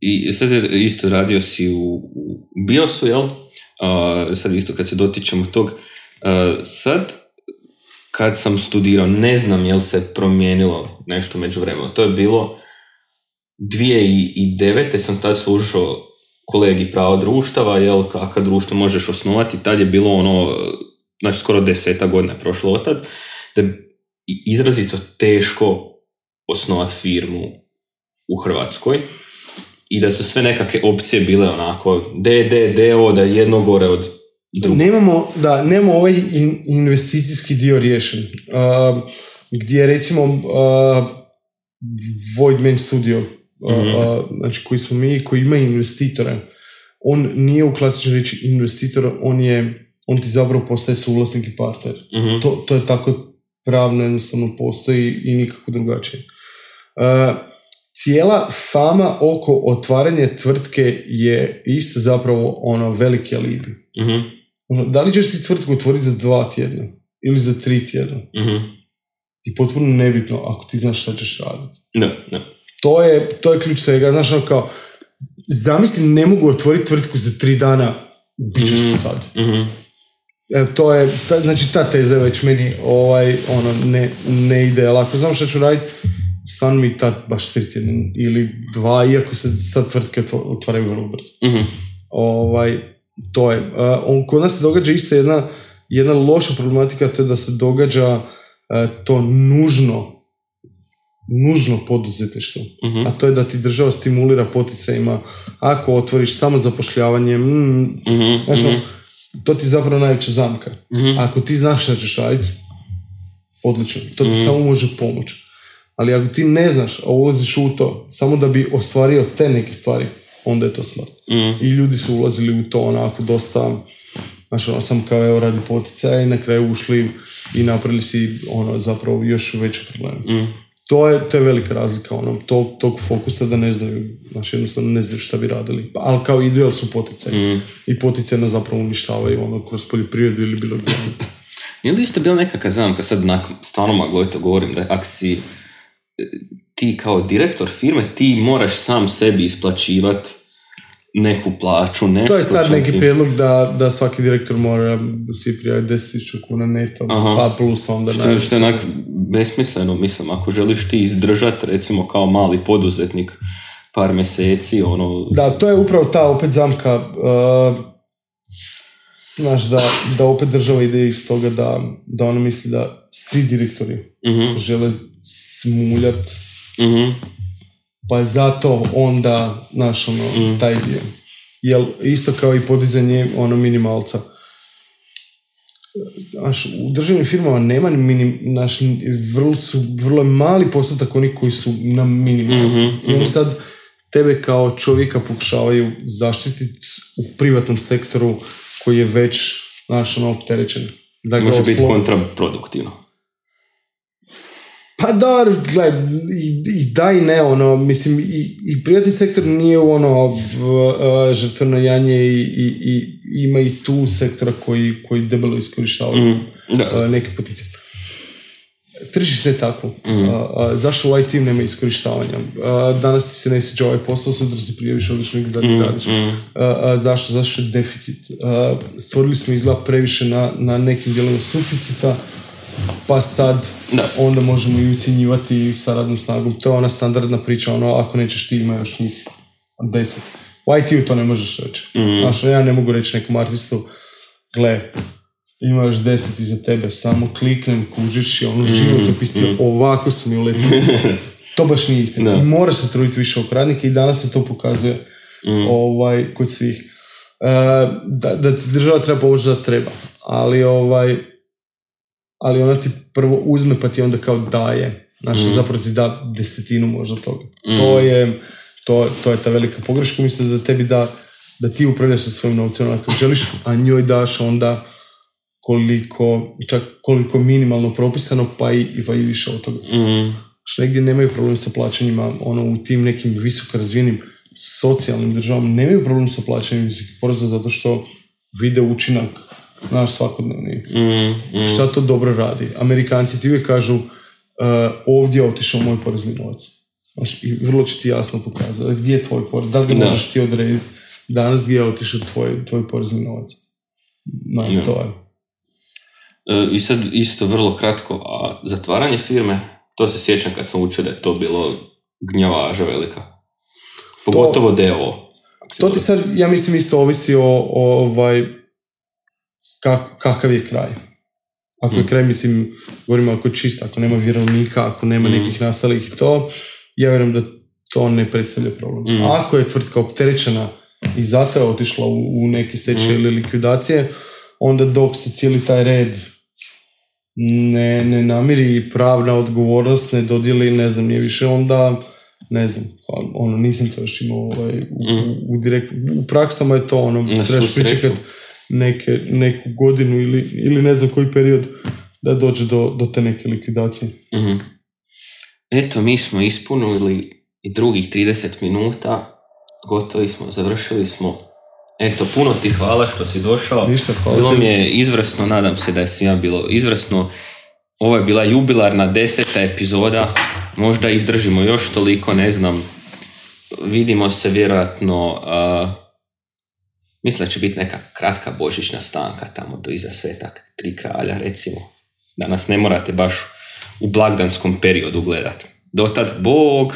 I sad je isto radio si u, u BIOS-u, jel? A, sad isto kad se dotičemo tog, a, sad kad sam studirao, ne znam jel se promijenilo nešto među vremenu. To je bilo 2009. sam tad slušao kolegi prava društava, jel, kakva društvo možeš osnovati, tad je bilo ono, znači skoro deseta godina je prošlo od tad, da je izrazito teško osnovati firmu u Hrvatskoj i da su sve nekakve opcije bile onako D, D, D, o, da je jedno gore od drugog. Nemamo, da, nemamo ovaj in- investicijski dio riješen. Uh, gdje recimo uh, Void Man Studio, uh, znači koji smo mi, koji ima investitore, on nije u klasičnoj riječi investitor, on je on ti zapravo postaje suvlasnik i partner. Mhm. To, to je tako pravno jednostavno postoji i nikako drugačije. Uh, cijela fama oko otvaranja tvrtke je isto zapravo ono veliki alibi. Mhm, Ono, da li ćeš ti tvrtku otvoriti za dva tjedna ili za tri tjedna? mhm. I potpuno nebitno ako ti znaš šta ćeš raditi. Da, da. To je, to je ključ svega. Znaš, ono kao, zamisli ne mogu otvoriti tvrtku za tri dana, bit ćeš sad. Mhm. E, to je, ta, znači ta teza je već meni ovaj, ono, ne, ne ide, ali ako znam šta ću raditi, stvarno mi tad baš tri tjedna ili dva, iako se sad tvrtke otvaraju vrlo brzo. Mhm. Ovaj, to je. Uh, on, kod nas se događa isto jedna, jedna loša problematika, to je da se događa uh, to nužno nužno poduzetništvo. Mhm. A to je da ti država stimulira poticajima ako otvoriš samo zapošljavanje, mm, Mhm. znaš, ono, to ti je zapravo najveća zamka. Mhm. Ako ti znaš šta ćeš raditi, odlično. To ti samo može pomoći. Ali ako ti ne znaš, a ulaziš u to samo da bi ostvario te neke stvari, onda je to smrt. I ljudi su ulazili u to onako dosta, znaš, ono, sam kao evo radi poticaja i na kraju ušli i napravili si ono zapravo još veće probleme. To je, to je velika razlika ono, tog, tog fokusa da ne znaju, znači jednostavno ne znaju šta bi radili. Pa, ali kao ideal su poticaji. I poticaje nas zapravo uništavaju ono, kroz poljoprivredu ili bilo gdje. Nije li isto bila nekakva zamka, sad onak, stvarno maglovito govorim, da ako si ti kao direktor firme, ti moraš sam sebi isplaćivat neku plaću, nešto. To je sad neki prijedlog da, da svaki direktor mora si prijaviti 10.000 kuna neto, Aha. pa plus onda Što najviše. što je onak besmisleno, mislim, ako želiš ti izdržati, recimo, kao mali poduzetnik par mjeseci, ono... Da, to je upravo ta opet zamka, uh, znaš, da, da opet država ide iz toga da, da ona misli da svi direktori Mhm, žele smuljat, mhm, pa je zato onda, znaš, ono, taj dio. Jel, isto kao i podizanje ono minimalca. Znaš, u državnim firmama nema ni minim, znaš, vrlo su, vrlo mali postotak onih koji su na minimalcu. I oni sad tebe kao čovjeka pokušavaju zaštititi u privatnom sektoru koji je već, znaš, ono, opterećen. Da Može biti kontraproduktivno. Pa da, gledaj, i, i da i ne, ono, mislim, i, i privatni sektor nije ono v- a, žrtveno janje i, i, i ima i tu sektora koji, koji debelo iskorištavaju Da. a, neke potencijale. Tržište je tako. A, a, zašto u IT nema iskorištavanja? A, danas ti se ne sjeća ovaj posao, sutra se prijaviš, negdje da mm, radiš. A, a, zašto? Zašto je deficit? A, stvorili smo izgleda previše na, na nekim dijelovima suficita, pa sad Da. onda možemo i ucjenjivati sa radnom snagom. To je ona standardna priča, ono, ako nećeš ti ima još njih deset. U IT-u to ne možeš reći. Znaš, ja ne mogu reći nekom artistu, gle, ima još deset iza tebe, samo kliknem, kužiš i ono životopis je ovako su mi uletili. to baš nije istina. Da. Moraš se truditi više oko radnika i danas se to pokazuje ovaj, kod svih. E, da, da ti država treba pomoći da treba, ali ovaj, ali ona ti prvo uzme pa ti onda kao daje. Znači, zapravo ti da desetinu možda toga. To, je, to, to je ta velika pogreška. Mislim da tebi da, da ti upravljaš sa svojim novcem onako želiš, a njoj daš onda koliko, čak koliko minimalno propisano, pa i, pa i više od toga. Mhm, Što negdje nemaju problem sa plaćanjima, ono u tim nekim visoko razvijenim socijalnim državama nemaju problem sa plaćanjem visokih poreza zato što vide učinak naš svakodnevni. mhm, Šta to dobro radi? Amerikanci ti uvijek kažu uh, ovdje je otišao moj porezni novac. Znaš, I vrlo će ti jasno pokazati gdje je tvoj porez, da li ga možeš ti odrediti danas gdje je otišao tvoj, tvoj porezni novac. Ma, Da. to je. E, I sad isto vrlo kratko, a zatvaranje firme, to se sjećam kad sam učio da je to bilo gnjavaža velika. Pogotovo DO. ako se To ti sad, ja mislim, isto ovisi o, o ovaj, ka- kakav je kraj. Ako je kraj, mislim, govorimo ako je čist, ako nema vjerovnika, ako nema nekih nastalih i to, ja vjerujem da to ne predstavlja problem. A ako je tvrtka opterećena i zato je otišla u, u neki stečaj ili likvidacije, onda dok se cijeli taj red ne, ne namiri i pravna odgovornost ne dodijeli, ne znam, nije više, onda ne znam, ono, nisam to još imao ovaj, u, u, u, direkt, u praksama je to ono, trebaš svu sreću. pričekat neke, neku godinu ili, ili ne znam koji period da dođe do, do te neke likvidacije. Mhm. Eto, mi smo ispunili i drugih 30 minuta, gotovi smo, završili smo. Eto, puno ti hvala što si došao. Ništa, hvala Bilo mi je izvrsno, nadam se da je svima bilo izvrsno. Ovo je bila jubilarna deseta epizoda, možda izdržimo još toliko, ne znam. Vidimo se vjerojatno, mislim da će biti neka kratka božićna stanka tamo do iza svetak, tri kralja recimo. Da nas ne morate baš u blagdanskom periodu gledati. Dotad, Bog!